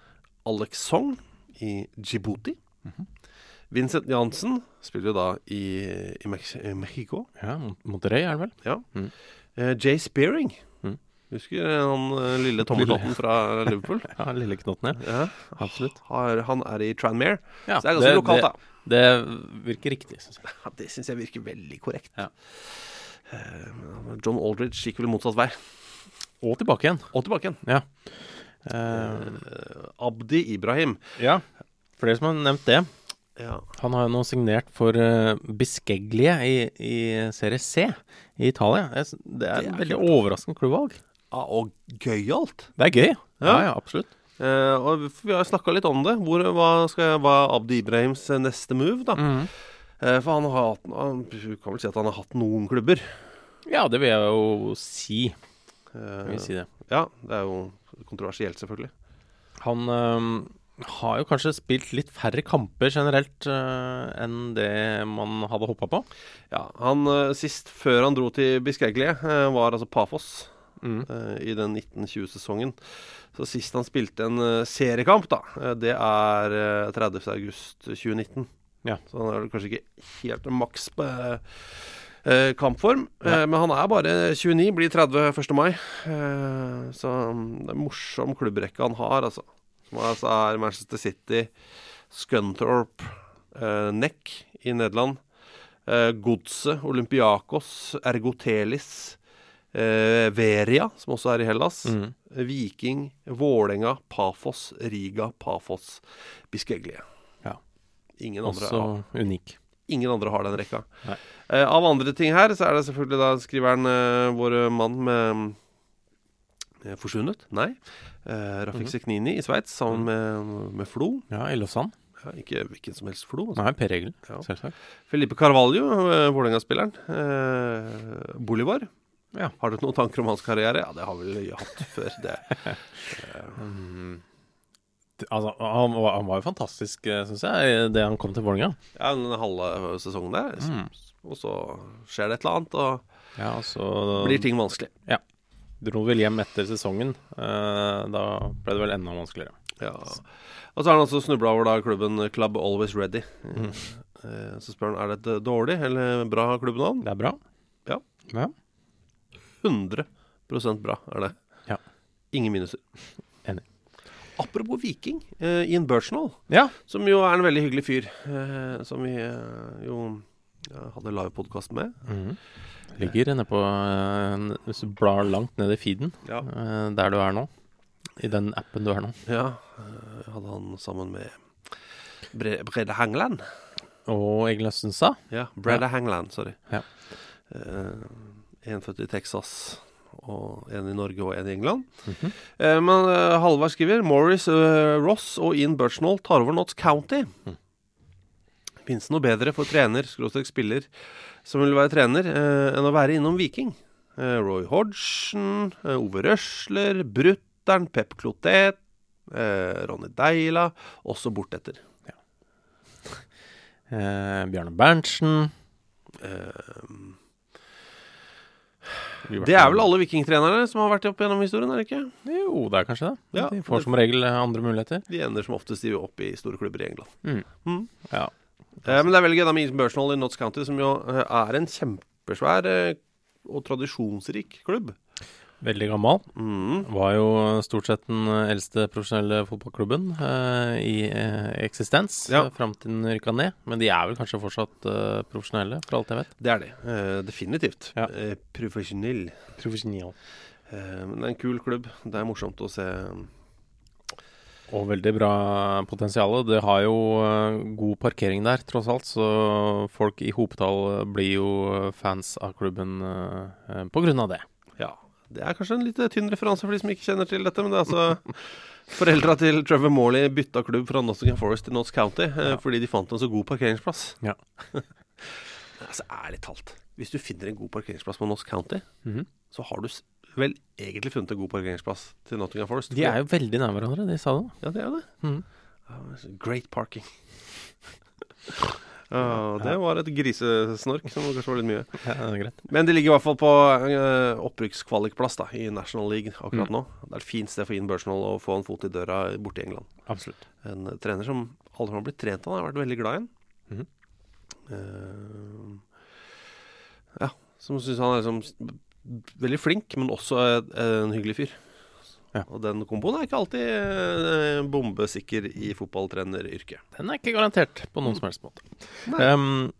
Alex Song i Djibouti. Mhm. Vincent Jansen spiller jo da i, i, Mex i Mexico. ja Mon- Monterrey er det vel? Ja. Mm. Uh, Jay Spearing. Mm. Husker han uh, lille tommeltotten fra Liverpool? Ja, Lille Knotten, ja. Ja. Absolutt. Har, han er i Tranmere. Ja, Så det er ganske lokalt, da. Det, det virker riktig, syns jeg. Ja, det syns jeg virker veldig korrekt. Ja. Uh, John Aldridge gikk vel motsatt vei. Og tilbake igjen. Og tilbake igjen. Ja. Eh, Eh, Abdi Ibrahim. ja. flere som har nevnt det. Ja. Han har jo nå signert for uh, Biskeglie i, i Serie C i Italia. Det er Det er en veldig klart. overraskende klubbvalg. ja og gøyalt. Det er gøy. Ja, Ja. ja, absolutt. Uh, og vi har snakka litt om det. Hvor, hva, skal, er Abdi Ibrahims eh, neste move, da? Mm. Uh, for han har hatt Du kan vel si at han har hatt noen klubber. Ja, det vil jeg jo si. Vil si det. Ja, det er jo kontroversielt, selvfølgelig. Han uh, har jo kanskje spilt litt færre kamper generelt uh, enn det man hadde hoppa på. Ja, han Sist før han dro til Biskeglie, eh, var altså Pafos Mm. i den 1920-sesongen. Så sist han spilte en seriekamp, da, det er uh, 30. august 2019. Ja. Så han er vel kanskje ikke helt maks på kampform. Ja. men han er bare 29, blir 30 1. mai. Eh, så det er en morsom klubbrekke han har, altså. Som altså er Manchester City, Scunthorpe, eh, Neck i Nederland. Eh, Godset, Olympiakos, Ergotelis, eh, Veria, som også er i Hellas. Mm. Viking, Vålerenga, Pafos, Riga, Pafos, Biskeglie. Ja. Ingen andre, Også unik. Ingen andre har den rekka. Eh, av andre ting her, så er det selvfølgelig da skriveren eh, vår mann med eh, Forsvunnet? Nei. Eh, Rafik Mhm. Seknini i Sveits sammen med, med Flo. Ja, i Lausanne. Ja, ikke hvilken som helst Flo. Altså. Nei, Per Egil, Ja. selvsagt. Felipe Carvalho, eh, Vålerenga-spilleren. Eh, Bolivar. Ja. Har du noen tanker om hans karriere? Ja, det har vi vel hatt før. Det. Mm. Altså, han, var, han var jo fantastisk, syns jeg, det han kom til Vålerenga. Ja, den halve sesongen der. Mm. Og så skjer det et eller annet, og Ja, så blir ting vanskelig. Ja. Dro vel hjem etter sesongen. Eh, da ble det vel enda vanskeligere. Ja. Og så har han også snubla over da klubben Club Always Ready. Mm. Eh, Så spør han er det et dårlig eller bra klubbnavn. Det er bra. Ja. ja. 100 bra er det. Ja. Ingen minuser. Enig. Apropos Viking, uh, Ian Birchnall, Ja. som jo er en veldig hyggelig fyr, uh, som vi uh, jo ja, hadde livepodkast med. Mm. Ligger nede på Hvis du blar langt ned i feeden, Ja. der du er nå. I den appen du er nå. Ja, hadde han sammen med Bre Brede Hangland. Og Egil Østenstad. Ja, Brede Hangland, sorry. Ja. En født i Texas, og en i Norge og en i England. Mhm. Eh, men eh, Halvard skriver Morris eh, Ross og Ian Birchnall tar over Notts County. Mm. Fins det noe bedre for trener, skråstrek spiller, som vil være trener, eh, enn å være innom Viking? Eh, Roy Hodgson, eh, Ove Røsler, Brutter'n, Pep Clotet, Ronny Deila, også bortetter. Eh, Bjarne Berntsen. Eh, det er vel alle vikingtrenerne som har vært opp gjennom historien, er det ikke? Jo, det er kanskje det. Ja. De får som regel andre muligheter. De ender som oftest opp i store klubber i England. Mm. Mm. Ja. Eh, men det er veldig gøy da med Eaton Burchnall i Notts County, som jo eh, er en kjempesvær eh, og tradisjonsrik klubb. Veldig gammel. Mm. Var jo stort sett den eldste profesjonelle fotballklubben eh, i eh, eksistens Ja. ja. fram til den rykka ned. Men de er vel kanskje fortsatt eh, profesjonelle, for alt jeg vet. Det er de. Eh, definitivt. Ja. Eh, profesjonell. Profesjonell. Eh, men det er en kul klubb. Det er morsomt å se. Og veldig bra potensial. Det har jo eh, god parkering der, tross alt. Så folk i hopetall blir jo fans av klubben på grunn av det. Det er kanskje en litt tynn referanse for de som ikke kjenner til dette, men det er altså Foreldra til Trevor Morley bytta klubb fra Nottingham Forest til Notts County ja. fordi de fant en så god parkeringsplass. Ja. altså, ærlig talt, hvis du finner en god parkeringsplass på Notts County, Mhm. så har du vel egentlig funnet en god parkeringsplass til Nottingham Forest. De er jo veldig nær hverandre, de sa det. Ja, det er det. Mm -hmm. Great parking. Ja, det var et grisesnork som kanskje var litt mye. Ja, det. Men de ligger i hvert fall på uh, opprykkskvalikplass da, i National League akkurat Mm. nå. Det er et fint sted for Ian Burchnall å få en fot i døra borte i England. Absolutt. En uh, trener som aldri har blitt trent av, har vært veldig glad i ham. Mm. Eh, ja, som syns han er liksom veldig flink, men også en hyggelig fyr. Ja. Og den komboen er ikke alltid eh, bombesikker i fotballtreneryrket. Den er ikke garantert på noen som helst måte. Um,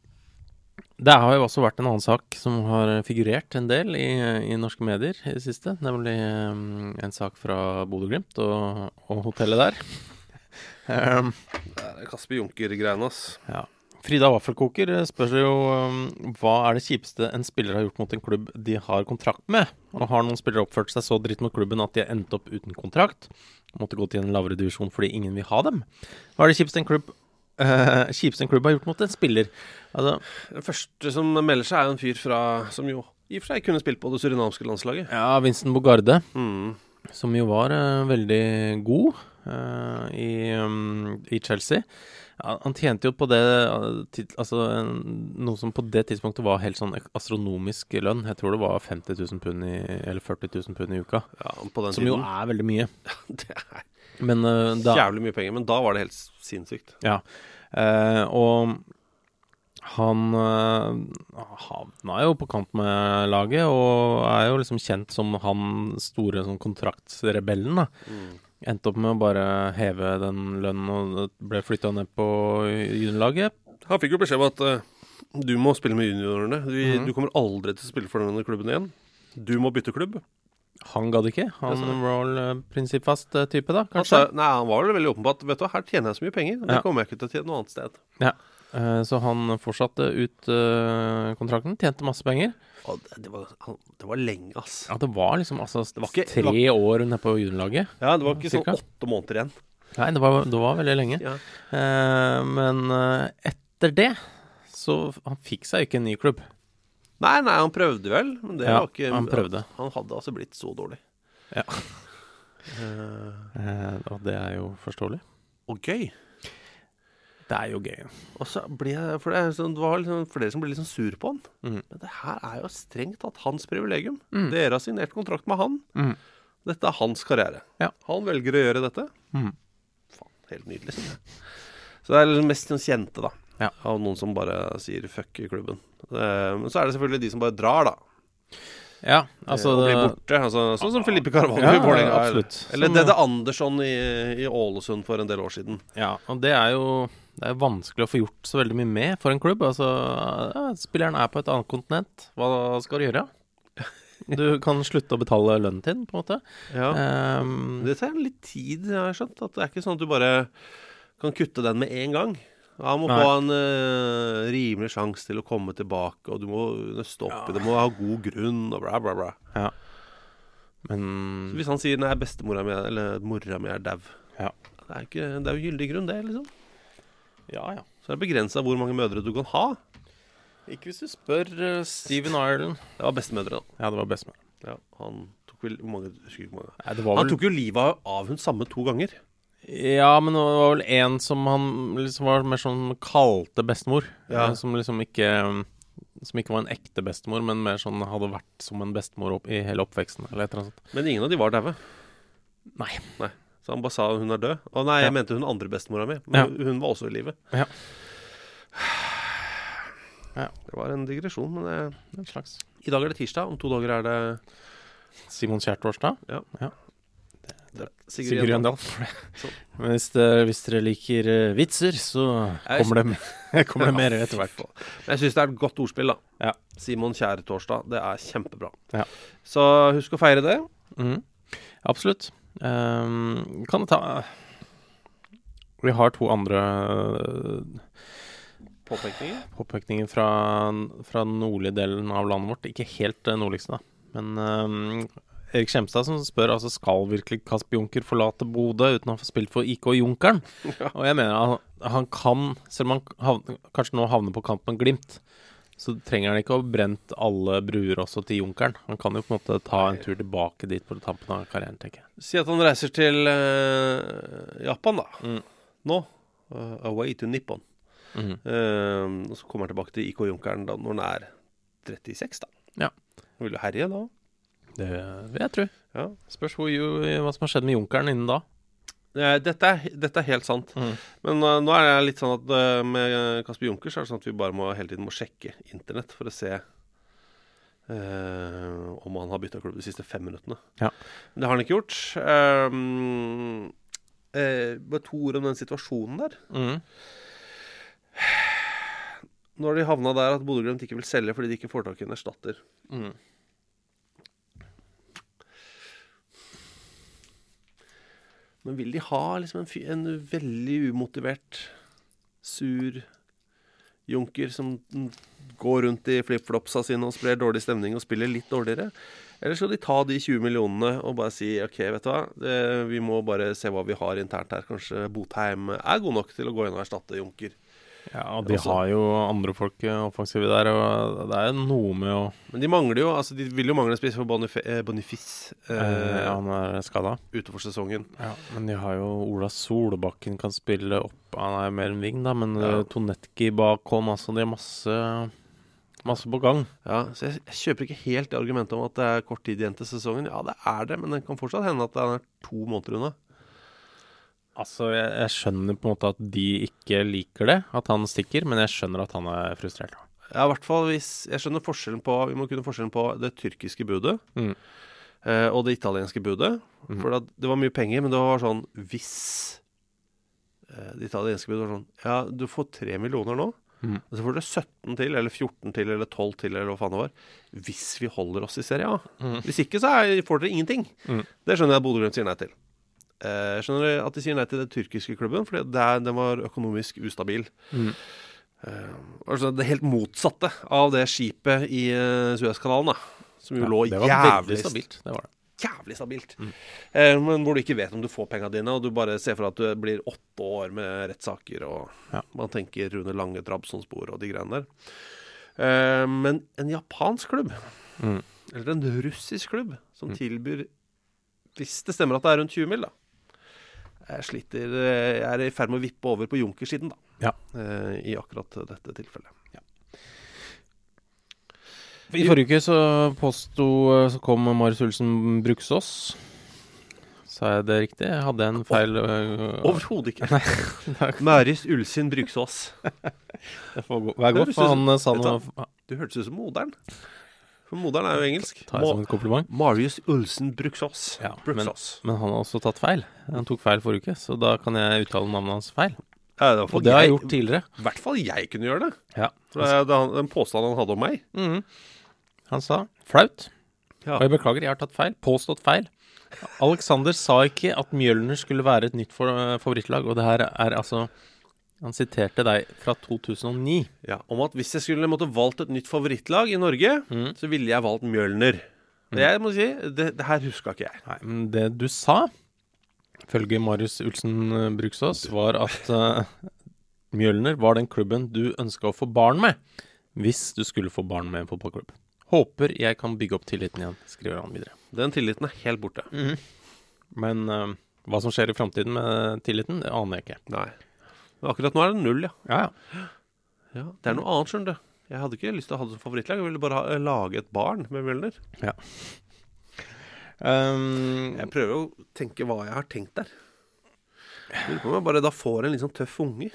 det har jo også vært en annen sak som har figurert en del i, i norske medier i det siste. Nemlig um, en sak fra Bodø-Glimt og, og hotellet der. um, Det er Kasper Junker-greiene, ass. ja. Frida Vaffelkoker spør seg jo um, hva er det kjipeste en spiller har gjort mot en klubb de har kontrakt med. Og har noen spillere oppført seg så dritt mot klubben at de har endt opp uten kontrakt? Måtte gå til en lavere divisjon fordi ingen vil ha dem. Hva er det kjipeste en klubb, uh, kjipeste en klubb har gjort mot en spiller? Altså, Den første som melder seg, er en fyr fra som jo i og for seg kunne spilt på det surinamske landslaget. ja, Vincent Bogarde, Mm. som jo var uh, veldig god eh, i, um, i Chelsea. Ja, han tjente jo på det eh, Altså noe som på det tidspunktet var helt sånn astronomisk lønn. Jeg tror det var 50 000 pund i, eller 40 000 pund i uka. Ja, på den Som jo er veldig mye. Det er Men uh, da jævlig mye penger, men da var det helt sinnssykt. Ja. uh, og han eh, havna jo på kant med laget, og er jo liksom kjent som han store sånn kontraktsrebellen. da. Endte opp med å bare heve den lønnen og ble flytta ned på juniorlaget. Han fikk jo beskjed om at uh, Du må spille med juniorene. Du, Mhm. du kommer aldri til å spille for denne klubben igjen. Du må bytte klubb. Han gadd ikke. Han Altså- var vel eh, prinsippfast eh, type, da, kanskje. Altså, nei, han var vel veldig åpen på at vet du, her tjener jeg så mye penger. Det Ja. kommer jeg ikke til å tjene noe annet sted. Ja. Eh, Så han fortsatte ut eh, kontrakten, tjente masse penger. Det, det, var, det var lenge, ass. Ja, det var liksom altså, var ikke- tre det år nede på juniorlaget. Ja, det var ikke Cirka. sånn åtte måneder igjen. Nei, det var, det var veldig lenge. Ja. Eh, men eh, etter det så Han fikk seg ikke en ny klubb. Nei, nei, han prøvde vel, men det Ja, var ikke han prøvde. Han hadde altså blitt så dårlig. Ja. Eh, og det er jo forståelig. og gøy. Det er jo gøy. Og så blir jeg For det, er sånn, det var liksom flere som ble sånn sur på han. Mm. Men det her er jo strengt tatt hans privilegium. Mm. Dere har signert kontrakt med han. Mm. Dette er hans karriere. Ja. Han velger å gjøre dette. Mhm. Faen, helt nydelig. Så det er liksom mest sånn kjente, da. Ja. Av noen som bare sier fuck i klubben. Eh, Men så er det selvfølgelig de som bare drar, da. Ja, altså og blir borte. Altså, sånn som Filippe Carvalho Ja, i Vålerenga. Eller Dede Andersson i, i Ålesund for en del år siden. Ja, og det er jo det er vanskelig å få gjort så veldig mye med for en klubb. Altså, ja, Spilleren er på et annet kontinent. Hva skal du gjøre? Du kan slutte å betale lønnen din, på en måte. Ja. Um, Det tar litt tid, har jeg skjønt. At det er ikke sånn at du bare kan kutte den med en gang. Han må Nei. få en uh, rimelig sjanse til å komme tilbake, og du må nøste opp i det. Du må ha god grunn, og bla, bla, bra. ja. Så hvis han sier 'nei, bestemora mi er- eller mora mi er dau', Ja. det, er ikke- det er jo gyldig grunn, det, liksom. Ja, ja. Så er det begrensa hvor mange mødre du kan ha. Ikke hvis du spør uh, Steven Ireland. Det var bestemødre, da. Ja, det var bestemor. Ja, han tok vel hvor mange, jeg husker ikke hvor mange. Nei, det var Han vel tok jo livet av- av hun samme to ganger. Ja, men det var vel en som han liksom var mer sånn kalte bestemor. Ja. eh, Som liksom ikke Som ikke var en ekte bestemor, men mer sånn hadde vært som en bestemor opp, i hele oppveksten. Eller et eller annet. Men ingen av de var daue. Nei. Nei. Så han bare sa hun er død. Å nei, jeg Ja. mente hun andre bestemora mi. Men hun var også i live. Ja. Ja. Det var en digresjon, men det, En slags i dag er det tirsdag. Om to dager er det Simon Kjærtorsdag. Ja. Ja. Sigurd Jøndal. Men hvis, det, hvis dere liker eh, vitser, så kommer det, kommer det mer etter hvert. Men jeg syns det er et godt ordspill, da. Ja. Simon Kjæretorsdag. Det er kjempebra. Ja. Så husk å feire det. Mm. Absolutt. Um, kan ta Vi har to andre eh, Påpekninger. påpekninger fra, fra nordlige delen av landet vårt. Ikke helt nordligste, da. Men ehm, Erik Skjemstad som spør altså skal virkelig Kasper Junker forlate Bodø uten å ha spilt for IK Junkeren. Og jeg mener han, han kan, selv om han havner, kanskje nå havner på kant med Glimt, så trenger han ikke å ha brent alle bruer også til Junkeren. Han kan jo på en måte ta en tur tilbake dit på tampen av karrieren, tenker jeg. Si at han reiser til uh, Japan, da. Mm. Nå. Uh, away to Nippon. Mm. Uh, og så kommer han tilbake til IK Junkeren da når han er 36, da. Ja. Han vil jo herje da. Det vil jeg tro. Ja. Spørs hvor, hva som har skjedd med Junkeren innen da. Eh, Dette er, dette er helt sant. Mm. Men uh, nå er det litt sånn at uh, med Kasper Junker så er det sånn at vi bare må, hele tiden må sjekke internett for å se uh, om han har bytta klubb de siste fem minuttene. Ja. Men det har han ikke gjort. Um, bare to ord om den situasjonen der. Mhm. Nå har de havna der at Bodø-Glimt ikke vil selge fordi de ikke får tak i en erstatter. Mhm. Men vil de ha liksom en, en veldig umotivert, sur junker som går rundt i flipflopsa sine og sprer dårlig stemning og spiller litt dårligere? Eller skal de ta de 20 millionene og bare si OK, vet du hva, det, vi må bare se hva vi har internt her. Kanskje Botheim er god nok til å gå inn og erstatte Junker. Ja, og de Også- har jo andre folk eh, offensive der, og det er jo noe med å Men de mangler jo altså De vil jo mangle en spiss for Bonif eh, eh, eh, Ja, han er skada. Utenfor sesongen. Ja, men de har jo Ola Solbakken kan spille opp Han er mer en ving, da, men Ja. ja. Tonetki bakom altså, De har masse Masse på gang. Ja, så jeg, jeg kjøper ikke helt det argumentet om at det er kort tid igjen til sesongen. Ja, det er det, men det kan fortsatt hende at det er to måneder unna. Altså, jeg, jeg skjønner på en måte at de ikke liker det, at han stikker, men jeg skjønner at han er frustrert. Ja, i hvert fall hvis Jeg skjønner forskjellen på Vi må kunne forskjellen på det tyrkiske budet Mm. eh, og det italienske budet. Mm. For det var mye penger, men det var sånn Hvis eh, det italienske budet var sånn Ja, du får tre millioner nå, Mm. Og så får dere 17 til, eller 14 til, eller 12 til, eller hva faen det var. Hvis vi holder oss i Serie A. Mm. Hvis ikke, så er, får dere ingenting. Mm. Det skjønner jeg at Bodø-Glimt sier nei til. Eh, skjønner at de sier nei til den tyrkiske klubben, fordi det er, den var økonomisk ustabil. Mm. Eh, altså det helt motsatte av det skipet i uh, Suezkanalen, da. Som jo Ja, lå jævlig stabilt. Det var det. jævlig stabilt. Mm. Eh, men hvor du ikke vet om du får penga dine, og du bare ser for deg at du blir åtte år med rettssaker, og Ja. man tenker Rune Lange, Trabzon-spor og de greiene der. Eh, men en japansk klubb, Mm. eller en russisk klubb, som tilbyr Hvis det stemmer at det er rundt 20 mil, da. Jeg sliter eh, Jeg er i ferd med å vippe over på Junkersiden, da. Ja. Eh, I akkurat dette tilfellet. I forrige uke så påsto Så kom Marius Ulsen Bruksås. Sa jeg det riktig? Jeg Hadde en feil Overhodet ikke. Marius Ulsin Bruksås. det får gå- være godt, for han sa du noe Du hørtes ut som moderen. For moderen er jo engelsk. Tar jeg som et kompliment. Marius Ulsen Bruksås. Ja, men, men han har også tatt feil. Han tok feil forrige uke, så da kan jeg uttale navnet hans feil. Ja, det Og det har jeg gjort tidligere. I hvert fall jeg kunne gjøre det. Ja. Det er det han- den påstanden han hadde om meg. Mm. Han sa flaut. Ja. Og jeg beklager, jeg har tatt feil. Påstått feil. Alexander sa ikke at Mjølner skulle være et nytt favorittlag, og det her er altså Han siterte deg fra 2009. Ja, Om at hvis jeg skulle måtte valgt et nytt favorittlag i Norge, mm. så ville jeg valgt Mjølner. Og jeg må si, det, det her huska ikke jeg. Nei, men det du sa, ifølge Marius Ulsen eh, Bruksås, var at uh, Mjølner var den klubben du ønska å få barn med, hvis du skulle få barn med en fotballklubb. Håper jeg kan bygge opp tilliten igjen, skriver han videre. Den tilliten er helt borte. Men uh, hva som skjer i framtiden med tilliten, det aner jeg ikke. Nei. Men akkurat nå er det null, ja. Ja, ja. ja. Det er noe annet, skjønner du. Jeg hadde ikke lyst til å ha det som favorittlag. Jeg ville bare ha, lage et barn med Mjølner. Um, Jeg prøver å tenke hva jeg har tenkt der. Jeg Lurer på om jeg bare da får en litt sånn tøff unge.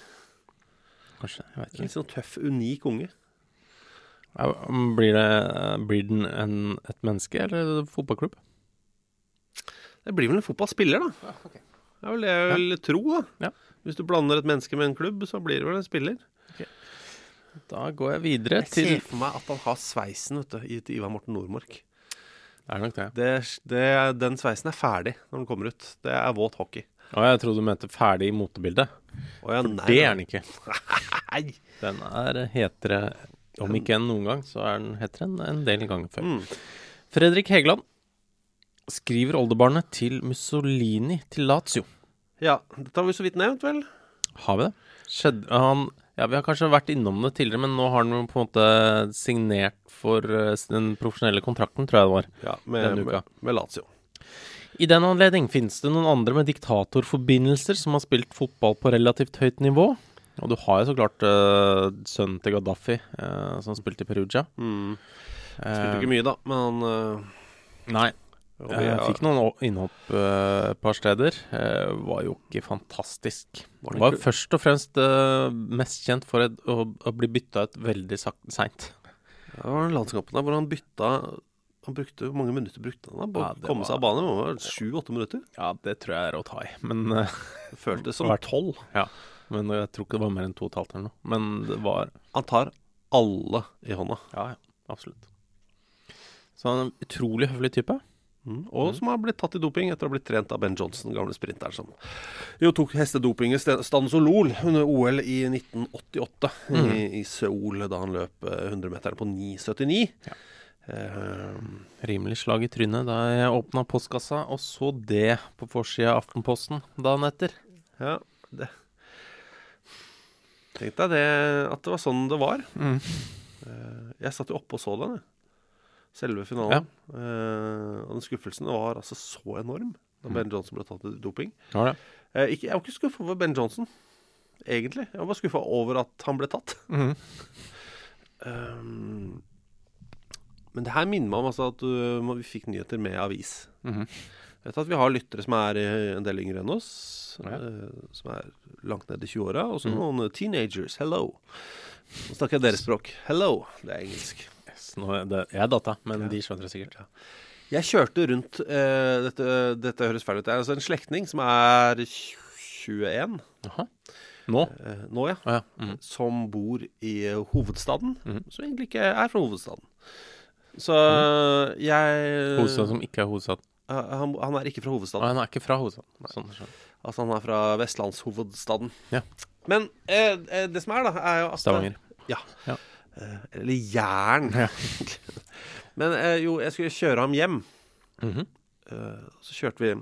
kanskje, jeg vet En ikke. litt sånn tøff, unik unge. Ja, um, blir, det, blir den en, et menneske eller en fotballklubb? Det blir vel en fotballspiller, da. Det er vel det jeg vil tro, da. Ja. Hvis du blander et menneske med en klubb, så blir det vel en spiller. Da går jeg videre Jeg til ser for meg at han har sveisen vet du, i til Ivar Morten Nordmark. Det er nok det. Det, det, den sveisen er ferdig når den kommer ut. Det er våt hockey. Å, jeg trodde du mente ferdig i motebildet. Å ja, For nei, det er den ikke. Nei. Den er hetere Om ikke enn noen gang, så er den hetere enn en del ganger før. Mm. Fredrik Hegeland skriver oldebarnet til Mussolini til Lazio. Ja, dette har vi så vidt nevnt, vel? Har vi det? Skjedde han Ja, vi har kanskje vært innom det tidligere, men nå har han på en måte signert for eh, den profesjonelle kontrakten, tror jeg det var. Ja, med, med, med Lazio. I den anledning finnes det noen andre med diktatorforbindelser som har spilt fotball på relativt høyt nivå. Og du har jo så klart uh, sønnen til Gaddafi, uh, som spilte i Perugia. Mm. Spilte ikke mye, da, men han øh, Nei. Jeg fikk noen innhopp et uh, par steder. Uh, var jo ikke fantastisk. Var Var først og fremst uh, mest kjent for et, å, å bli bytta ut veldig seint. Det var den landskampen der hvor han bytta Han brukte Hvor mange minutter brukte han da? på Ja, å komme seg av var- banen? Det var Sju-åtte minutter? Ja, det tror jeg er å ta i. Men, uh, Det føltes som tolv. ja. men jeg tror ikke det var mer enn to og et halvt eller noe. Men det var Han tar alle i hånda. Ja, ja. Absolutt. Så han er en utrolig høflig type. Mm. Og som har blitt tatt i doping etter å ha blitt trent av Ben Johnson, gamle sprinteren som jo tok i st- Stansolol under OL i 1988 i, i Seoul, da han løp eh, 100-meteren på 9,79. Ja. Eh, Rimelig slag i trynet da jeg åpna postkassa og så det på forsida av Aftenposten dagen etter. ja, det Tenk deg det, at det var sånn det var. Mm. Eh, jeg satt jo oppe og så den, jeg. Selve finalen. Eh, og den skuffelsen var altså så enorm da Ben Johnson ble tatt i doping. Ja, det. Eh, ikke, jeg var ikke skuffa over Ben Johnson, egentlig. Jeg var bare skuffa over at han ble tatt. Mm. Um, men det her minner meg om altså, at uh, vi fikk nyheter med avis. Mhm. Jeg vet at vi har lyttere som er en del yngre enn oss. Ja. som er langt ned i 20-åra. Og så Mhm. noen teenagers. Hello. Nå snakker jeg deres språk. Hello. Det er engelsk. Nå er det, jeg er data, men de skjønner det sikkert. Jeg kjørte rundt eh, dette, dette høres feil ut. Det er altså en slektning som er 21 Aha. Nå? eh, nå, ja. Ah, ja. Mm. Som bor i hovedstaden, Mm. som egentlig ikke er fra hovedstaden. Så mm. jeg Hovedstaden som ikke er hovedstaden? Han, han er ikke fra hovedstaden. hovedstaden. han er ikke fra hovedstaden. Sånn, sånn. Altså han er fra vestlandshovedstaden. Ja. Men eh, eh, det som er, da, er jo at Stavanger. Ja. Ja. Eh, eller jern. Ja. Men eh, jo, jeg skulle kjøre ham hjem. Mhm. Eh, så kjørte vi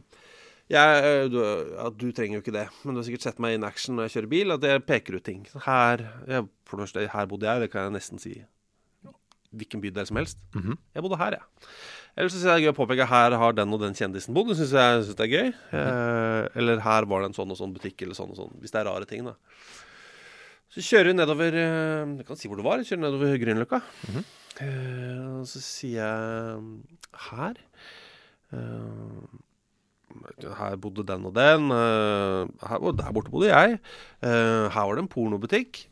jeg, du, ja, du trenger jo ikke det, men du har sikkert sett meg in action når jeg kjører bil, at jeg peker ut ting. Her, jeg, første, her bodde jeg, det kan jeg nesten si hvilken bydel som helst. Mhm. Jeg bodde her, jeg. Ellers så sier jeg det er gøy å påpeke her har den og den kjendisen bodd. Det syns jeg synes det er gøy. Eh, eller her var det en sånn og sånn butikk, eller sånn og sånn. Hvis det er rare ting, da. Så kjører vi nedover eh, Jeg kan si hvor det var. Kjører nedover Grünerløkka. Eh, og så sier jeg her uh, Her bodde den og den. Uh, her, og der borte bodde jeg. Her var det en pornobutikk.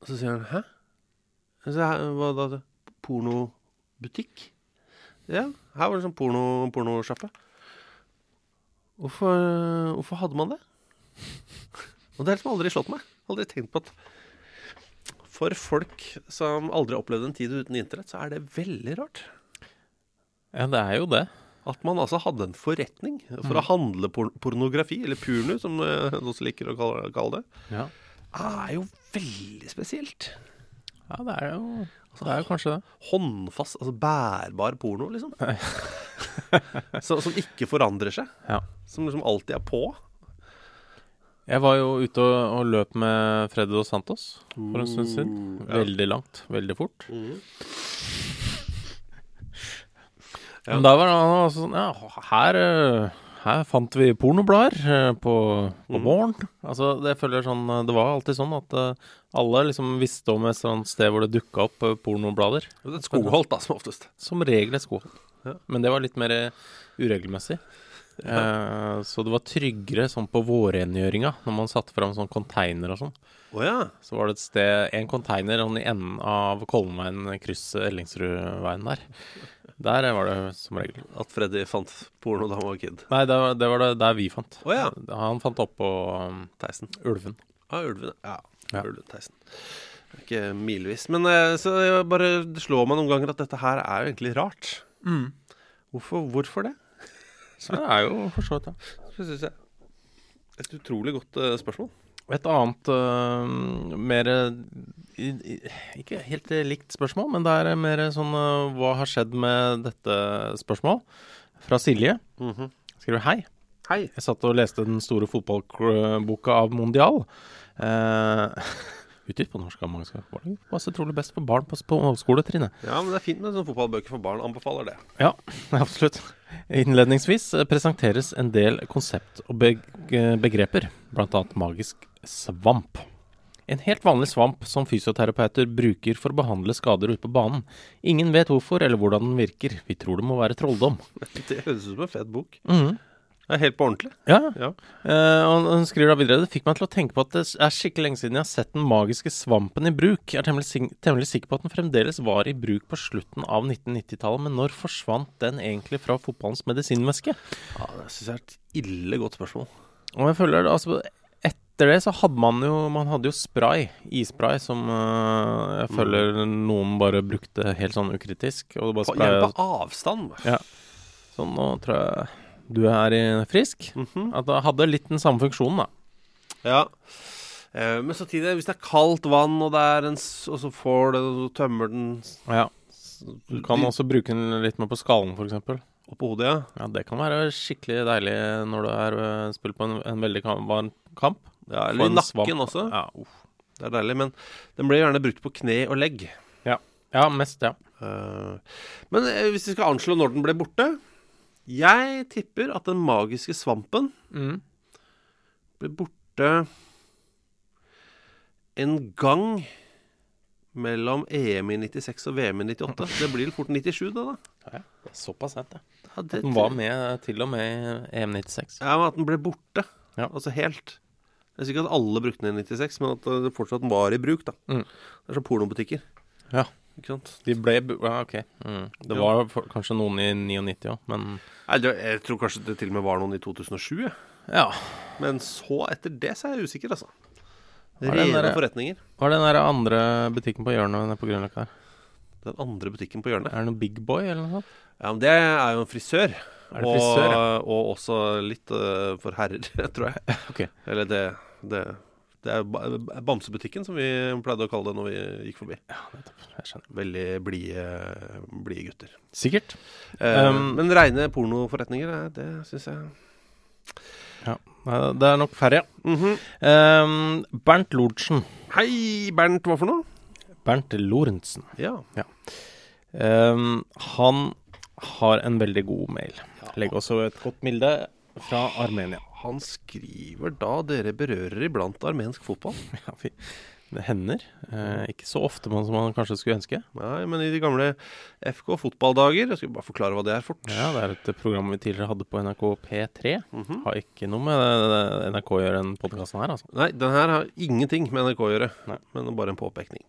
Og så sier han Hæ? Så her, hva da? Pornobutikk? Ja, her var det sånn porno, pornosjappe. Hvorfor, hvorfor hadde man det? Og det har liksom aldri slått meg. Aldri tenkt på at for folk som aldri har opplevd en tid uten internett, så er det veldig rart. Ja, det er jo det. At man altså hadde en forretning for å handle por pornografi, eller purnu, som eh, noen også liker å kalle, det, Ja. er jo veldig spesielt. ja, det er jo Det er jo kanskje det. Håndfast, altså bærbar porno, liksom. så, som ikke forandrer seg. Ja. Som liksom alltid er på. Jeg var jo ute og, og løp med Freddy Dos Santos for en stund siden. Veldig langt, veldig fort. Mhm. Men da var han sånn Ja, her, eh, her fant vi pornoblader eh, på, på Mhm. våren. Altså, det føler jeg sånn eh, Det var alltid sånn at alle liksom visste om et sånt sted hvor det dukka opp pornoblader. Det er et skogholt, da, som oftest. Som regel et skohold. Ja. Men det var litt mer eh, Eh, så det var tryggere sånn på vårrengjøringa, når man satte fram sånn container og sånn. Oh, ja. Så var det et sted, en container sånn i enden av Kollenveien, krysset Ellingsrudveien der. Der var det som regel. At Freddy fant porno da han var kid. Nei, det var det, var det der vi fant. Oh, ja. Han fant oppå um, Theisen. Ulven. Ja, ulven. Ja. Ja. Ulven Theisen. Ikke milevis. Men eh, så bare slår meg noen ganger at dette her er jo egentlig rart. Hvorfor, hvorfor det? Så det er jo for så vidt det. Så. Et utrolig godt uh, spørsmål. Et annet uh, mer eh, Ikke helt likt spørsmål, men det er mer sånn uh, Hva har skjedd med dette spørsmål? Fra Silje. Mhm. Skriver hei. Hei. Jeg satt og leste den store fotballboka av Mondial. Uh, Utgitt på norsk av mange skal Passer trolig best for barn på skoletrinnet. Ja, men det er fint med sånne fotballbøker for barn. Anbefaler det. Ja, absolutt. Innledningsvis eh, presenteres en del konsept og eh, begreper, bl.a. magisk svamp. En helt vanlig svamp som fysioterapeuter bruker for å behandle skader ute på banen. Ingen vet hvorfor eller hvordan den virker. Vi tror det må være trolldom. Det høres ut som en fet bok. Mhm. Det er helt på ordentlig. Ja. Ja. Eh, og hun skriver da videre Det fikk meg til å tenke på at det er skikkelig lenge siden jeg har sett den magiske svampen i bruk. Jeg er temmelig, temmelig sikker på at den fremdeles var i bruk på slutten av 1990-tallet, men når forsvant den egentlig fra fotballens medisinveske? Ja, det syns jeg er et ille godt spørsmål. Og jeg føler det, altså Etter det så hadde man jo Man hadde jo spray, isspray, som uh, jeg føler noen bare brukte helt sånn ukritisk. Og bare På- spraya på avstand. Ja. Så nå tror jeg du er frisk. frisk. -hmm. At det hadde litt den samme funksjonen, da. Ja. Eh, men samtidig, hvis det er kaldt vann, og, det er en, og så får det, og så tømmer den Ja. Du kan også bruke den litt mer på skallen, f.eks. på hodet, ja. Ja, det kan være skikkelig deilig når du er øh, spiller på en, en veldig varm kamp. ja eller i nakken svamp. også. Ja, uff. Det er deilig. Men den blir gjerne brukt på kne og legg. ja. ja mest, ja. Uh, men eh, hvis vi skal anslå når den ble borte Jeg tipper at den magiske svampen Mm. blir borte en gang mellom EM i 96 og VM i 98. Det blir vel fort 97, det, da. Ja, Såpass sent, ja. Ja, det Den var med til og med i EM96. Ja, men at den ble borte. Ja. Altså helt. Jeg sier ikke at alle brukte den i 96, men at det fortsatt var i bruk. da Mm. Det er som pornobutikker. Ja. Ikke sant? De ble Ja, OK. Mm. Det Ja. var for, kanskje noen i 99 òg, men Nei, jeg tror kanskje det til og med var noen i 2007. jeg. ja. Men så etter det så er jeg usikker, altså. Var det den Rene forretninger. Hva er den der andre butikken på hjørnet nede på Grünerløkka her? Den andre butikken på hjørnet. Er det noe Big Boy eller noe sånt? Ja, men Det er jo en frisør. Er det frisør, og, og også litt uh, for herrer, tror jeg. Okay. Eller det Det, det er bamsebutikken, som vi pleide å kalle det når vi gikk forbi. Ja. Jeg skjønner. Veldig blide, blide gutter. Sikkert. Eh, Um, men reine pornoforretninger, eh, det syns jeg Ja. Det er nok færre, ja. Mhm. Um, Bernt Lorentsen. Hei, Bernt, hva for noe? Bernt Lorentzen. Ja. Um, han har en veldig god mail. Legger også et godt bilde fra Armenia. Han skriver da dere berører iblant armensk fotball. Ja, fy. Det hender. Eh, ikke så ofte man, som man kanskje skulle ønske. Nei, men i de gamle FK fotballdager Jeg skal bare forklare hva det er fort. Ja, Det er et program vi tidligere hadde på NRK P3. Mhm. Har ikke noe med eh, NRK å gjøre, den podkasten her, altså. Nei, den her har ingenting med NRK å gjøre, Nei. men bare en påpekning.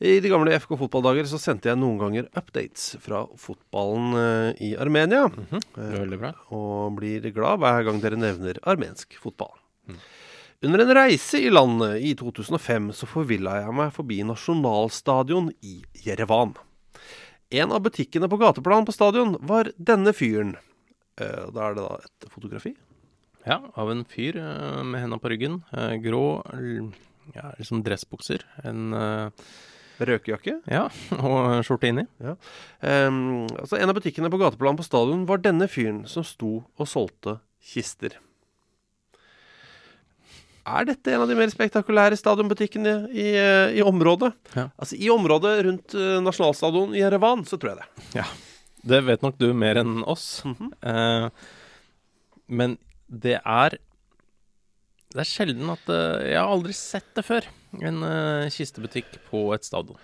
I de gamle FK fotballdager så sendte jeg noen ganger updates fra fotballen eh, i Armenia. Det er veldig bra. og blir glad hver gang dere nevner armensk fotball. Under en reise i landet i 2005 så forvilla jeg meg forbi nasjonalstadion i Jerevan. En av butikkene på gateplan på stadion var denne fyren. Eh, Da er det da et fotografi. Ja, av en fyr eh, med henda på ryggen. eh, grå, ja, liksom dressbukser. En Røkejakke. Ja, og skjorte inni. Ehm, altså En av butikkene på gateplan på stadion var denne fyren som sto og solgte kister. Er dette en av de mer spektakulære stadionbutikkene i, eh, i området? Ja. Altså I området rundt eh, nasjonalstadion i Jerevan, så tror jeg det. Ja. Det vet nok du mer enn oss. Mhm. eh, men det er Det er sjelden at eh, Jeg har aldri sett det før. En eh, kistebutikk på et stadion.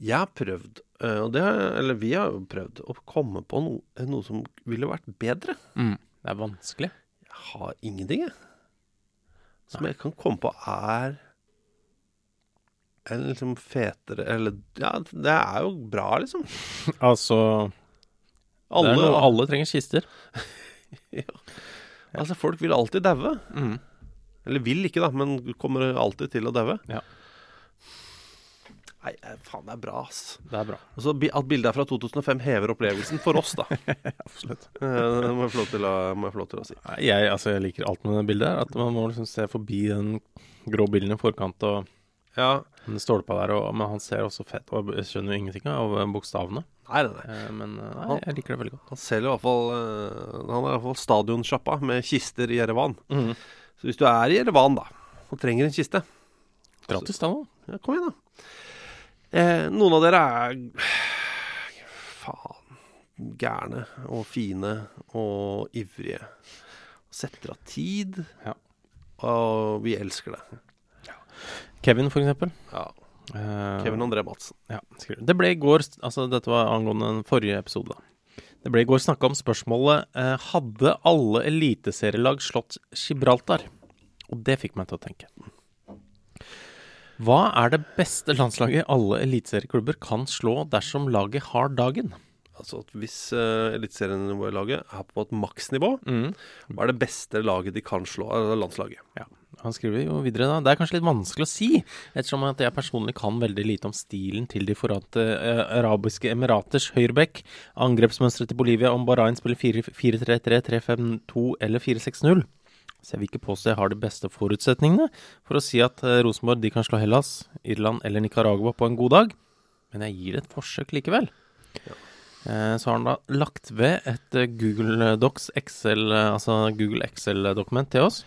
Jeg har prøvd, det, eller vi har jo prøvd, å komme på noe, noe som ville vært bedre. Det er vanskelig. Jeg har ingenting, jeg. Som jeg kan komme på er en liksom fetere Eller ja, det er jo bra, liksom. Altså Alle, noe, alle trenger kister. Altså, folk vil alltid daue. Mm. Eller vil ikke, da, men kommer alltid til å daue. Ja. Nei, eh, faen, det er bra, ass. Det er bra. Og så At bildet er fra 2005 hever opplevelsen for oss, da. Absolutt. Eh, Det må jeg få lov til å, lov til å si. Jeg, altså, jeg liker alt med det bildet. At man må liksom se forbi den grå bilen i forkant og Ja. den stolpa der. Og, men han ser også fett og jeg skjønner jo ingenting av bokstavene. Nei, nei, nei. Eh, Men nei, jeg liker det veldig godt. Han selger i hvert fall Han er i hvert fall stadionsjappa med kister i Jerevan. Mhm. Så hvis du er i Jerevan, da, og trenger en kiste Gratis, da. nå. Ja, kom igjen, da. Eh, noen av dere er faen gærne og fine og ivrige. Setter av tid. Ja. Og vi elsker det. Kevin, for eksempel. Ja. Eh, Kevin André Madsen. Ja. Det ble i går Altså, dette var angående den forrige episode, da. Det ble i går snakka om spørsmålet eh, Hadde alle eliteserielag slått Gibraltar? Og det fikk meg til å tenke. Hva er det beste landslaget alle eliteserieklubber kan slå dersom laget har dagen? Altså at hvis uh, eliteserielaget er på et maksnivå, hva er det beste laget de kan slå? Altså landslaget. Ja, Han skriver jo videre da. Det er kanskje litt vanskelig å si, ettersom at jeg personlig kan veldig lite om stilen til De forente eh, arabiske emiraters høyrebekk, angrepsmønsteret til Bolivia om Bahrain spiller 4-3-3, 3-5-2 eller 4-6-0. Så jeg vil ikke påstå jeg har de beste forutsetningene for å si at eh, Rosenborg de kan slå Hellas, Irland eller Nicaragua på en god dag, men jeg gir det et forsøk likevel. Ja. Så har han da lagt ved et eh, Google Docs Excel, eh, altså Google Excel-dokument til oss.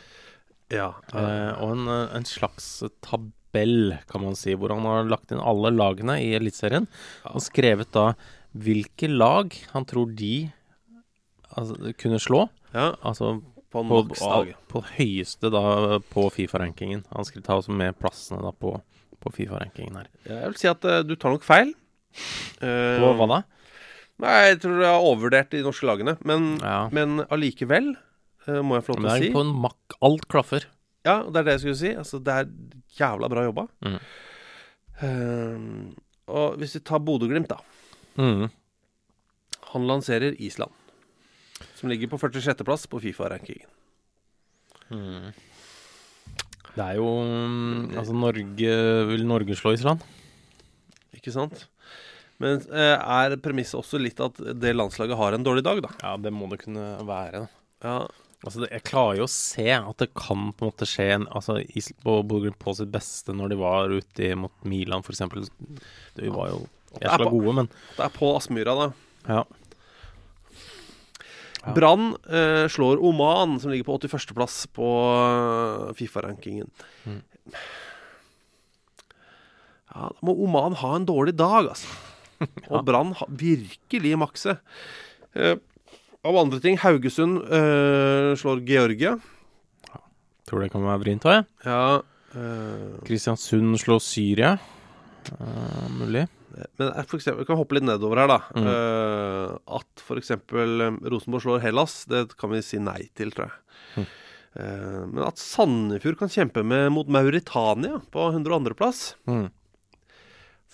Ja. Eh, og en, eh, en slags tabell, kan man si, hvor han har lagt inn alle lagene i Eliteserien. Og skrevet da hvilke lag han tror de altså, kunne slå. ja. Altså På på, maksdag. på høyeste da på Fifa-rankingen. Han skulle ta også med plassene da på, på Fifa-rankingen her. Ja, Jeg vil si at uh, du tar nok feil. Uh, på hva da? Nei, jeg tror jeg har overvurdert de norske lagene. Men, Ja. men allikevel, uh, må jeg få lov til å det si er på en mak Alt klaffer. Ja, det er det jeg skulle si. Altså, det er jævla bra jobba. Mm. Eh, og hvis vi tar Bodø-Glimt, da. Mm. Han lanserer Island. Som ligger på 46.-plass på Fifa-rankingen. Det er jo mm, Altså, Norge Vil Norge slå Island? Ikke sant? Men eh, er premisset også litt at det landslaget har en dårlig dag, da? Ja, det må det kunne være. Ja, Altså, det, jeg klarer jo å se at det kan på en måte skje en, altså, på på sitt beste når de var ute mot Milan, f.eks. De var jo jævla gode, men Det er på Aspmyra, da. ja. Ja. Brann eh, slår Oman, som ligger på 81.-plass på eh, Fifa-rankingen. Mm. Ja, da må Oman ha en dårlig dag, altså. Og Brann virkelig makse. Eh, av andre ting, Haugesund eh, slår Georgia. Tror det kan være vrient òg, jeg. Ja eh, Kristiansund slår Syria. Eh, mulig. Men eh, for eksempel, vi kan hoppe litt nedover her, da. Mm. Uh, at f.eks. Rosenborg slår Hellas, det kan vi si nei til, tror jeg. Mm. Uh, men at Sandefjord kan kjempe med, mot Mauritania på 102.-plass Mm.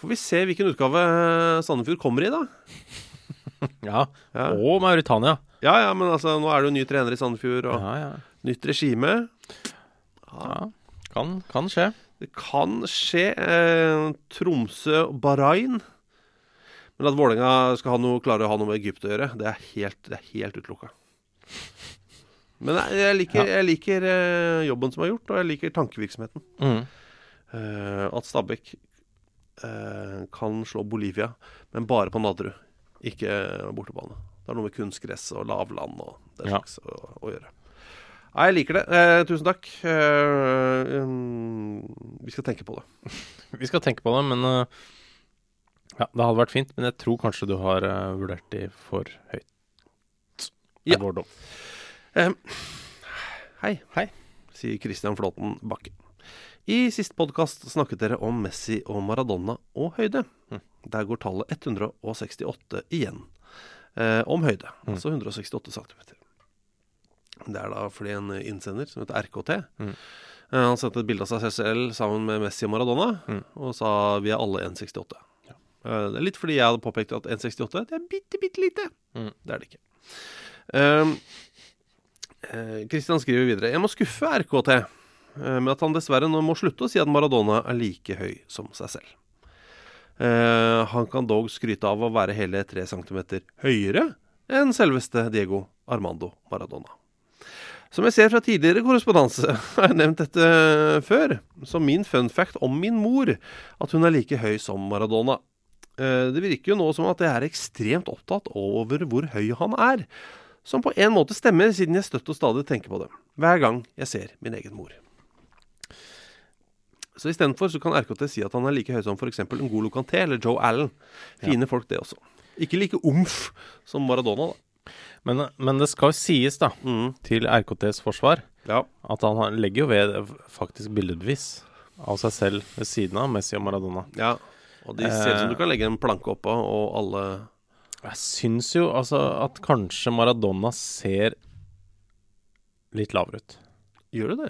Får vi se hvilken utgave eh, Sandefjord kommer i, da. Ja. Ja. Og Mauritania. ja ja, men altså, nå er det jo ny trener i Sandefjord, og Ja, ja. nytt regime. ja. Kan, kan skje. Det kan skje. Eh, Tromsø og Bahrain. Men at Vålerenga skal ha noe, klare å ha noe med Egypt å gjøre, det er helt, det er helt utelukka. Men jeg, liker, jeg liker eh, jobben som er gjort, og jeg liker tankevirksomheten. Mm. Eh, at Stabæk eh, kan slå Bolivia, men bare på Nadderud, ikke bortebane. Det har noe med kunstgress og lavland og Ja. slags å, å gjøre. Nei, jeg liker det. Eh, tusen takk. Eh, um, vi skal tenke på det. Vi skal tenke på det, men uh, Ja, det hadde vært fint, men jeg tror kanskje du har uh, vurdert de for høyt. Ja. Vår. Hei. Hei. Sier Christian Flåten Bakke. I siste podkast snakket dere om Messi og Maradona og høyde. Mm. Der går tallet 168 igjen. Eh, om høyde. Mm. Altså 168 cm. Det er da fordi en innsender som heter RKT Mm. eh, Han sendte et bilde av seg selv sammen med Messi og Maradona Mm. og sa vi er alle 1,68. Eh, det er litt fordi jeg hadde påpekt at 1,68 det er bitte, bitte lite. Mm. Det er det ikke. Um, Eh, Christian skriver videre Jeg må skuffe RKT eh, med at han dessverre nå må slutte å si at Maradona er like høy som seg selv. Uh, han kan dog skryte av å være hele 3 cm høyere enn selveste Diego Armando Maradona. Som jeg ser fra tidligere korrespondanse, har jeg nevnt dette før, som min fun fact om min mor, at hun er like høy som Maradona. Eh, Det virker jo nå som at jeg er ekstremt opptatt over hvor høy han er. Som på en måte stemmer, siden jeg støtt og stadig tenker på det. Hver gang jeg ser min egen mor. Så istedenfor så kan RKT si at han er like høy som f.eks. Ngolo Kanté eller Joe Allen. Fine folk, det også. Ikke like omf som Maradona, da. Men, men det skal jo sies, da, Mm. til RKTs forsvar, Ja. at han legger jo ved faktisk billedbevis av seg selv ved siden av Messi og Maradona. ja. Og de ser ut som du kan legge en planke oppå, og alle Jeg syns jo altså at kanskje Maradona ser litt lavere ut. Gjør du det?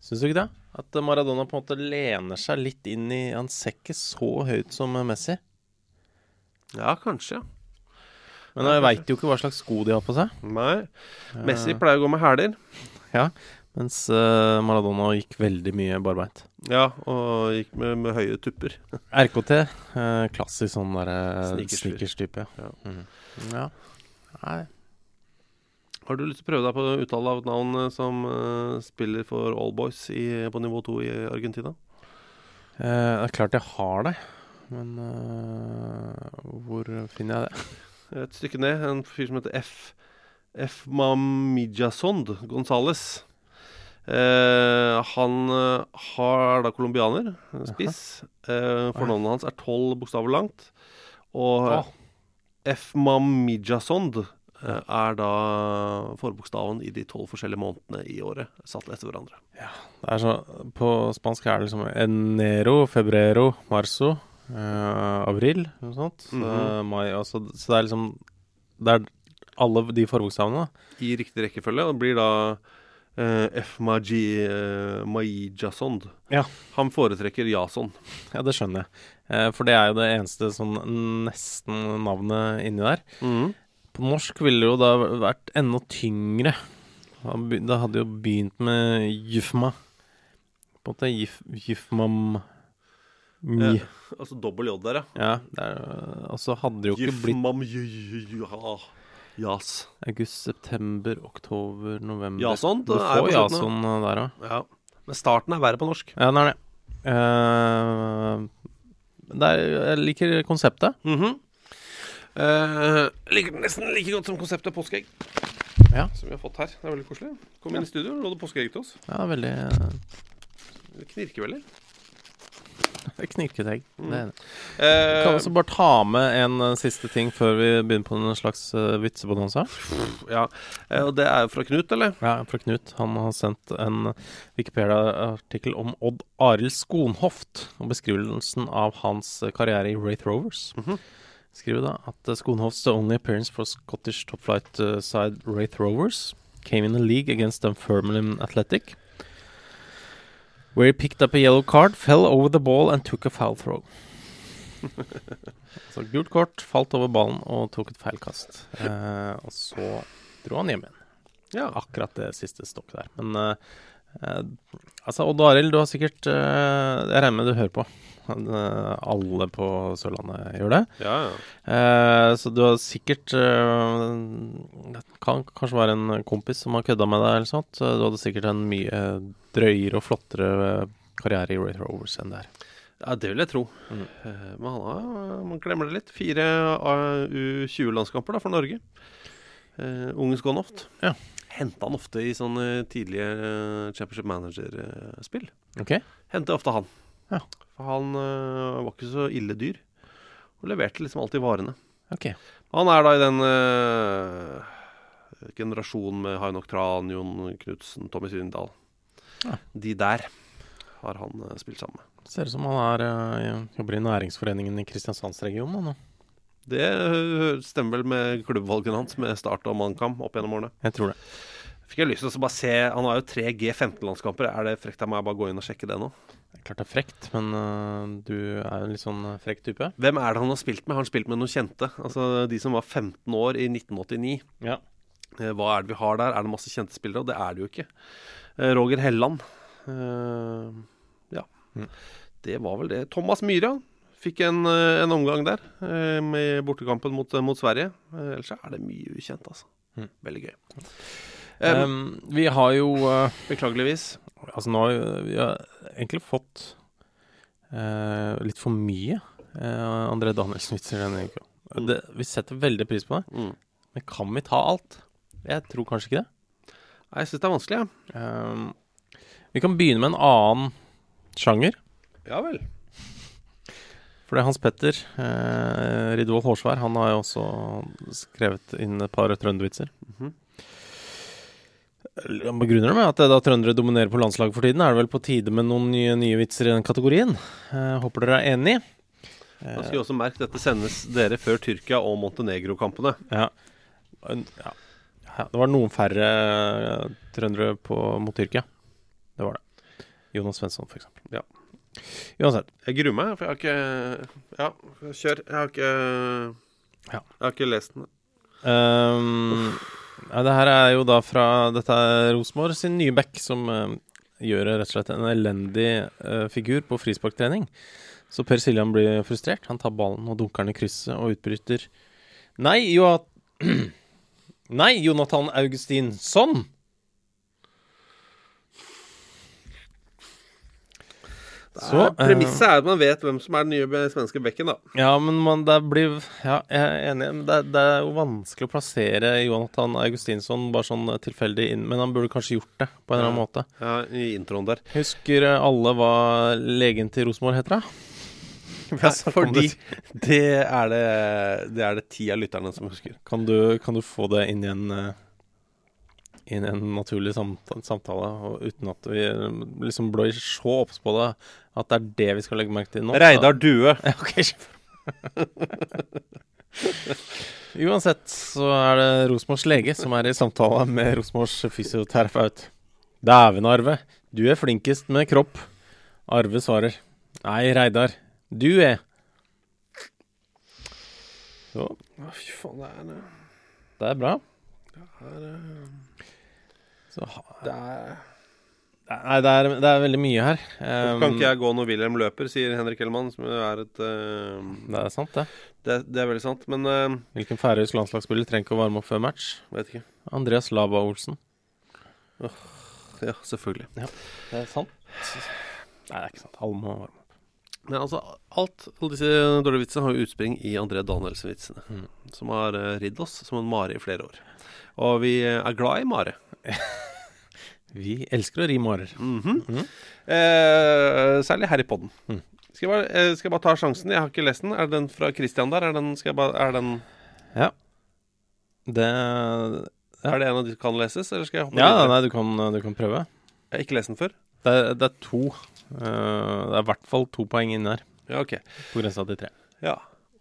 Syns du ikke det? At Maradona på en måte lener seg litt inn i Han ser ikke så høyt som Messi. Ja, kanskje. Men jeg veit jo ikke hva slags sko de har på seg. Nei. Messi pleier å gå med hæler. Ja, Mens eh, Maradona gikk veldig mye barbeint. Ja, og gikk med, med høye tupper. RKT, eh, klassisk sånn derre Sneakers-fyr. sneakers-type. Ja. Mm. ja. Nei. Har du lyst til å prøve deg på å uttale av et navn eh, som uh, spiller for All Boys i, på nivå 2 i Argentina? Eh, det er klart jeg har det, men uh, hvor finner jeg det? Et stykke ned, en fyr som heter F. F. Mamijasond Gonzales. Eh, han eh, har da colombianer, spiss. Eh, fornavnet hans er tolv bokstaver langt. Og Åh. F. Mamijasond eh, er da forbokstaven i de tolv forskjellige månedene i året, satt etter hverandre. Det er så, på spansk er det liksom enero, febrero, marzo, eh, abril, noe sånt. Så, Mhm. mai, altså, så det er liksom Det er alle de forbokstavene. I riktig rekkefølge. Og det blir da Uh, F. Maji, eh, Maijasond. Ja. Han foretrekker Jason. Ja, det skjønner jeg. Uh, for det er jo det eneste sånn nesten navnet inni der. Mhm. På norsk ville det jo da vært enda tyngre. Det hadde jo begynt med Jufma. På en måte Juf, Jufmam Mi. Eh, altså dobbel J der, ja. Ja, og så hadde det jo ikke blitt j- ja. Jas. august, september, oktober, november Jason, Du det er får på slutten, Jason der òg. Ja. Men starten er verre på norsk. Ja, den er det. Uh, det er, jeg liker konseptet. Mm -hmm. uh, liker nesten like godt som konseptet påskeegg. Ja. Som vi har fått her. Det er veldig koselig. Kom inn i studio, lå det påskeegg til oss. Ja, veldig Det knirker veldig. Det Mm. Det det. Uh, Kan også bare ta med en eh, siste ting før vi begynner på en slags uh, vitsebonanza. ja. Og det er jo fra Knut, eller? Ja, fra Knut. Han har sendt en Wikipedia-artikkel om Odd Arild Skonhoft og beskrivelsen av hans karriere i Wraith Rovers. Mhm. Skriver da at Skonhofts only appearance for Scottish top flight side Wraith Rovers came in a league against Dunfermline Athletic, where he picked up a yellow card, fell over the ball and took a foul throw. så gult kort, falt over ballen og tok et feilkast. Eh, og så dro han hjem igjen. Ja. Akkurat det siste stokket der. Men eh, eh, altså, Odd Arild, du har sikkert eh, Jeg regner med du hører på. Eh, alle på Sørlandet gjør det. Ja, ja. Eh, så du har sikkert eh, Det kan kanskje være en kompis som har kødda med deg, eller sånt. Eh, Du hadde sikkert en mye drøyere og flottere eh, karriere i Wraith Rovers enn det her. Ja, det vil jeg tro. Mm. Eh, men han har, man glemmer det litt. Fire U20-landskamper da for Norge. Uh, unge Skånoft. Ja. Henta han ofte i sånne tidlige eh, Championship Manager-spill. Ok? Henter ofte han. Ja. For han eh, var ikke så ille dyr. Og leverte liksom alltid varene. Ok. Han er da i den eh, generasjonen med Hainok Tran, Jon Knutsen, Tommy Svindal. Ja. De der har han eh, spilt sammen med. Ser ut som han er, jobber i næringsforeningen i Kristiansandsregionen nå. Det stemmer vel med klubbvalgene hans med Start og Mankam opp gjennom årene. Jeg tror det. Fikk jeg lyst til å bare se Han har jo tre G15-landskamper. Er det frekt av meg å bare gå inn og sjekke det nå? Klart det er frekt, men uh, du er jo en litt sånn eh, frekk type. Hvem er det han har spilt med? Har han spilt med noen kjente? Altså de som var 15 år i 1989. Ja. Uh, Hva er det vi har der? Er det masse kjente spillere? Og det er det jo ikke. Uh, Roger Helland. Ja. Mm. Det var vel det. Thomas Myhre fikk en, en omgang der med bortekampen mot, mot Sverige. Ellers er det mye ukjent, altså. Mm. Veldig gøy. Um, vi har jo beklageligvis. Altså nå har vi, egentlig fått eh, litt for mye uh, André Danielsen-vitser denne uka. Det, vi setter veldig pris på det, Mm. men kan vi ta alt? Jeg tror kanskje ikke det. Nei, Jeg syns det er vanskelig, jeg. Um, vi kan begynne med en annen sjanger. Ja. ja vel. For det er Hans Petter eh, Ridvold Hårsvær. Han har jo også skrevet inn et par trøndervitser. Mhm. Han begrunner det med at eh, da trøndere dominerer på landslaget for tiden, er det vel på tide med noen nye, nye vitser i den kategorien. Eh, håper dere er enig. Da skal vi også merke dette sendes dere før Tyrkia og Montenegro-kampene. Ja. Ja. ja. Det var noen færre eh, trøndere på, mot Tyrkia. Det var det. Jonas Svensson, eksempel. Ja. Uansett. Jeg gruer meg, for jeg har ikke Ja, kjør. Jeg har ikke Jeg har ikke lest den. Um, ja, det her er jo da fra Dette er Rosenborg sin nye back, som uh, gjør rett og slett en elendig uh, figur på frisparktrening. Så Per Siljan blir frustrert. Han tar ballen og dunker den i krysset og utbryter Nei, jo Nei, Jonathan Augustinsson! Så, eh, Premisset er at man vet hvem som er den nye svenske bekken, da. Ja, men man, det blir Ja, jeg er enig. Det, det er jo vanskelig å plassere Jonathan Augustinsson bare sånn tilfeldig inn, men han burde kanskje gjort det på en eller annen måte. Ja, I introen der. Husker alle hva legen til Rosenborg heter, da? Kom fordi det- er det, det er det ti av lytterne som husker. Kan du, kan du få det inn i en eh, inn i en naturlig samtale, og uten at vi eh, liksom blir så obs på det at det er det vi skal legge merke til nå? Reidar Due. Ja, ok, Uansett så er det Rosenborgs lege som er i samtale med Rosenborgs fysioterapeut. Dæven, Arve. Du er flinkest med kropp. Arve svarer. Nei, Reidar. Du er. Så, fy faen, det er det? det er bra. det er, eh, Så, det er nei, det er, det er veldig mye her. Um, Kan ikke jeg gå når Wilhelm løper, sier Henrik Hellmann, som er et uh, Det er sant, det. det, det er veldig sant, men uh, Hvilken færøysk landslagsspiller trenger ikke å varme opp før match? vet ikke. Andreas Lava Olsen. Ja, selvfølgelig. Det er sant? Nei, det er ikke sant. Alle må varme opp. Men altså, alt, alle disse dårlige vitsene har jo utspring i André Danielsen-vitsene, Mm. som har uh, ridd oss som en mare i flere år. Og vi er glad i mare. Vi elsker å ri mårer. Mhm. eh, særlig her i podden. Mm. Skal, eh, skal jeg bare ta sjansen? Jeg har ikke lest den. Er den fra Christian der? Er den, skal jeg bare, er, den, Det er det en av de som kan leses, eller skal jeg hoppe Ja, nei, du kan, du kan prøve. Jeg har ikke lest den før. Det er, det er to. Uh, det er i hvert fall to poeng inni her. Ja, ok. På grensa til tre. Ja.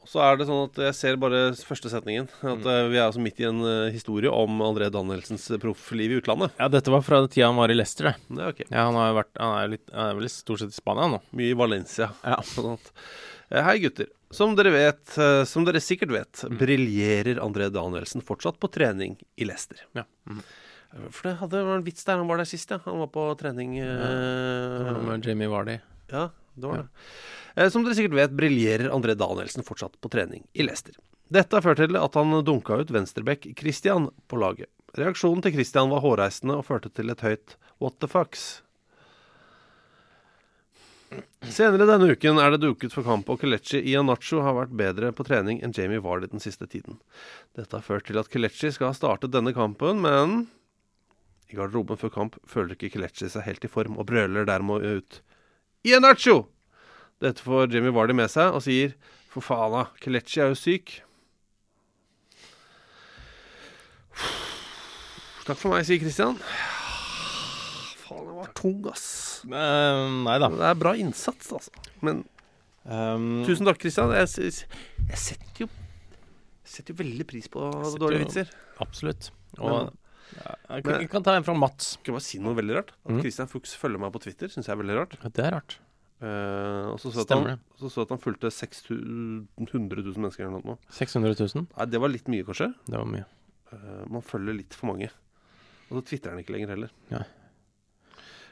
Så er det sånn at jeg ser bare første setningen. At Mm. eh, vi er altså midt i en eh, historie om André Danielsens eh, proffliv i utlandet. Ja, dette var fra tida han var i Leicester, det. Ja, ok. Ja, han har vært Han er, litt, han er vel stort sett i Spania nå. Mye i Valencia. Ja. Hei, gutter. Som dere vet, som dere sikkert vet, Mm. briljerer André Danielsen fortsatt på trening i Leicester. Ja. Eh, For det hadde vært en vits der han var der sist, ja. Han var på trening ja. eh, med Jamie Vardy. Ja, det var det. Som dere sikkert vet, briljerer André Danielsen fortsatt på trening i Leicester. Dette har ført til at han dunka ut venstreback Christian på laget. Reaksjonen til Christian var hårreisende og førte til et høyt 'what the fucks'. Senere denne uken er det duket for kamp, og Kelechi Ianacho har vært bedre på trening enn Jamie Vardy den siste tiden. Dette har ført til at Kelechi skal ha startet denne kampen, men i garderoben før kamp føler ikke Kelechi seg helt i form, og brøler dermed ut Ianacho! Dette får Jimmy Vardy med seg og sier For faen, da. Kelechi er jo syk. Takk for meg, sier Christian. Faen, den var tung, ass. Eh, nei da. Det er bra innsats, altså. Men Um, tusen takk, Christian. Jeg, jeg setter jo jeg setter jo veldig pris på dårlige jo- vitser. Absolutt. Men- Og ja, jeg, kan, men- kan ta en fra Mats. Skal jeg bare si noe veldig rart? At Mm. Christian Fuchs følger meg på Twitter, syns jeg er veldig rart. Det er rart. Eh, og så så han, så så at han fulgte 600 000 mennesker eller noe. 600 000. Nei, det var litt mye, kanskje. Det var mye. Uh, man følger litt for mange. Og så tvitrer han ikke lenger heller. Ja.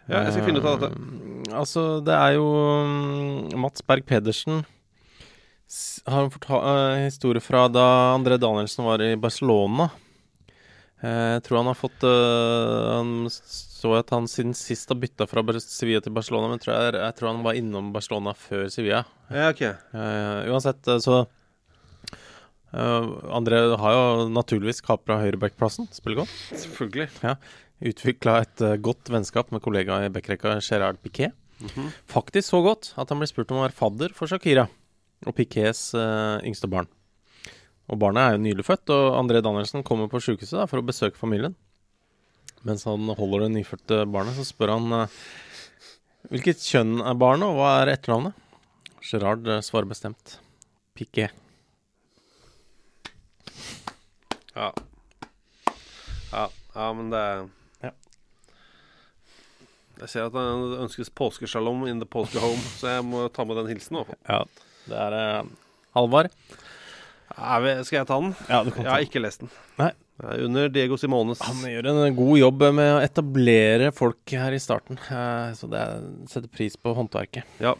Ja, jeg skal finne ut av dette. Uh, altså, det er jo mm, Mats Berg Pedersen har en historie fra da André Danielsen var i Barcelona. Eh, Jeg tror han har fått eh, Han så at han siden sist har bytta fra Sevilla til Barcelona, men tror jeg, jeg tror han var innom Barcelona før Sevilla. Ja, ok. Eh, uansett, eh, så eh, André har jo naturligvis kapra høyrebackplassen. Spiller godt. Selvfølgelig. Ja. Utvikla et eh, godt vennskap med kollega i backrekka Gerard Piquet. Mhm. Faktisk så godt at han ble spurt om å være fadder for Shakira og Piquets uh, yngste barn. Og barnet er jo nylig født, og André Danielsen kommer på sjukehuset for å besøke familien. Mens han holder det nyfødte barnet, så spør han eh, hvilket kjønn er barnet, og hva er etternavnet? Gerard eh, svarer bestemt Piqué. Ja. ja. Ja, men det Ja. Jeg ser at det ønskes påskeshalom in the påskehome, så jeg må ta med den hilsen. Ja, det er eh, Halvard. Skal jeg ta den? Ja, du kan Jeg har ikke lest den. Nei. Er under Diego Simones. Han gjør en god jobb med å etablere folk her i starten, eh, så det er, setter pris på håndverket. Ja.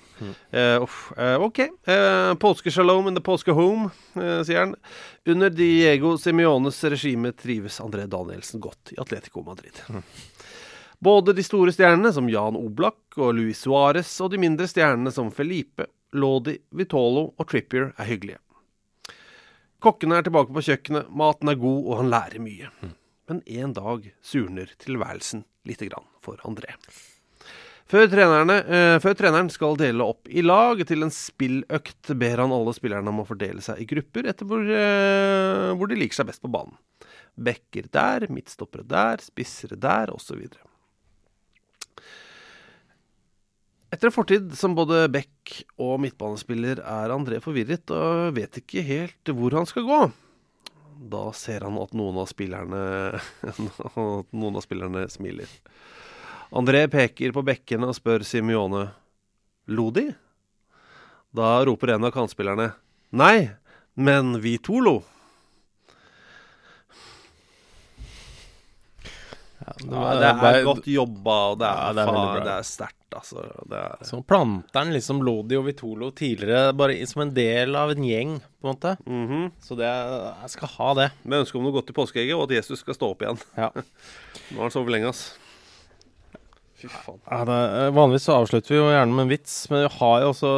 Uff. uh, ok. Uh, påskeshalom in the påske home, sier han. Under Diego Simiones regime trives André Danielsen godt i Atletico Madrid. Både de store stjernene som Jan Oblak og Luis Suárez og de mindre stjernene som Felipe, Lodi, Vitolo og Trippier er hyggelige. Kokkene er tilbake på kjøkkenet, maten er god og han lærer mye. Men en dag surner tilværelsen lite grann for André. Før, eh, før treneren skal dele opp i lag til en spilløkt, ber han alle spillerne om å fordele seg i grupper etter hvor, eh, hvor de liker seg best på banen. Bekker der, midtstoppere der, spissere der, osv. Etter en fortid som både back og midtbanespiller er André forvirret og vet ikke helt hvor han skal gå. Da ser han at noen av spillerne, noen av spillerne smiler. André peker på bekkene og spør Simione Lo de? Da roper en av kantspillerne Nei, men vi to lo. Ja, det, Ja, var- det er bare- godt jobba, og det er, Ja, det er det er sterkt, altså. Det er, Så planter han liksom Lodi og Vitolo tidligere bare som en del av en gjeng, på en måte. Mhm. Så det jeg skal ha det. Med ønske om noe godt i påskeegget, og at Jesus skal stå opp igjen. Ja. Nå har han sovet lenge, ass. Fy faen. Ja, det, vanligvis så avslutter vi jo gjerne med en vits, men vi har jo også,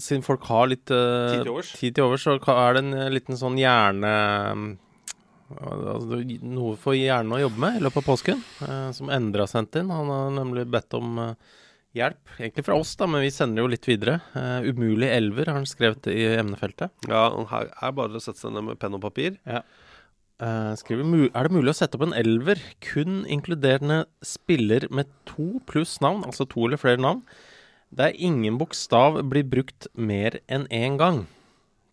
siden folk har litt uh, Tid til overs. tid til overs, så er det en eh, liten sånn hjerne... Altså, noe for hjernen å jobbe med i løpet av påsken, eh, som Endre har sendt inn. Han har nemlig bedt om eh, hjelp, egentlig fra oss, da, men vi sender jo litt videre. Uh, 'Umulig elver' har han skrevet i emnefeltet. Ja, og her er bare å sette seg ned med penn og papir. Ja. Uh, skriver, er det mulig å sette opp en elver kun inkluderende spiller med to pluss navn, altså to eller flere navn, der ingen bokstav blir brukt mer enn én gang?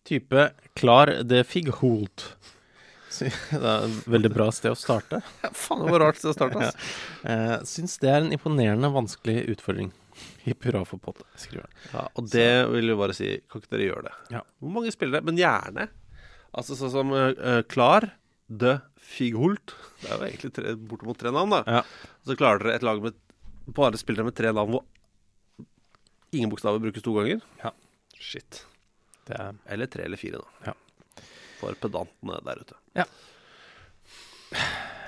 Type Klar de Figholt. Så Det er et veldig bra sted å starte. Ja, Faen, det var rart sted å starte, altså. Syns det er en imponerende vanskelig utfordring. Hipp hurra for Potte, skriver han. Ja, og det vil jo bare si, kan ikke dere gjøre det? Ja. Hvor mange spillere? Men gjerne. Altså sånn som uh, Klar de Figholt. Det er jo egentlig tre, bortimot tre navn, da. Ja. Så klarer dere et lag med bare spillere med tre navn hvor ingen bokstaver brukes to ganger. Ja. Shit. Det er Eller tre eller fire, da. Ja. For pedantene der ute. Ja,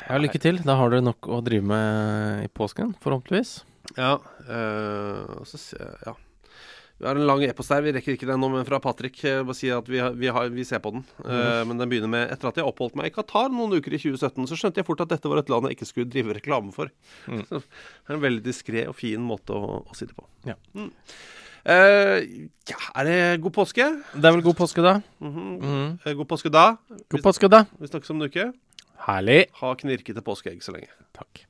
ja. lykke til. Da har dere nok å drive med i påsken, forhåpentligvis. Ja, Øh, så ser jeg Ja. Vi har en lang e-post her, vi rekker ikke den nå, men fra Patrick. eh, Bare si at vi, har, vi, har, vi ser på den. Eh, men den begynner med Etter at jeg oppholdt meg i Qatar noen uker i 2017, så skjønte jeg fort at dette var et land jeg ikke skulle drive reklame for. Mm. Så det er en veldig diskré og fin måte å, å si det på. Ja. Mm. Eh, ja, er det god påske? Det er vel god påske, da? Mhm. Mhm. Eh, God påske da. God påske, da. Vi snakkes om en uke. Herlig. Ha knirkete påskeegg så lenge. Takk.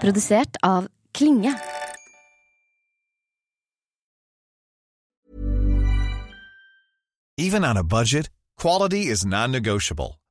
Produsert av Klinge. Even on a budget, quality is non-negotiable.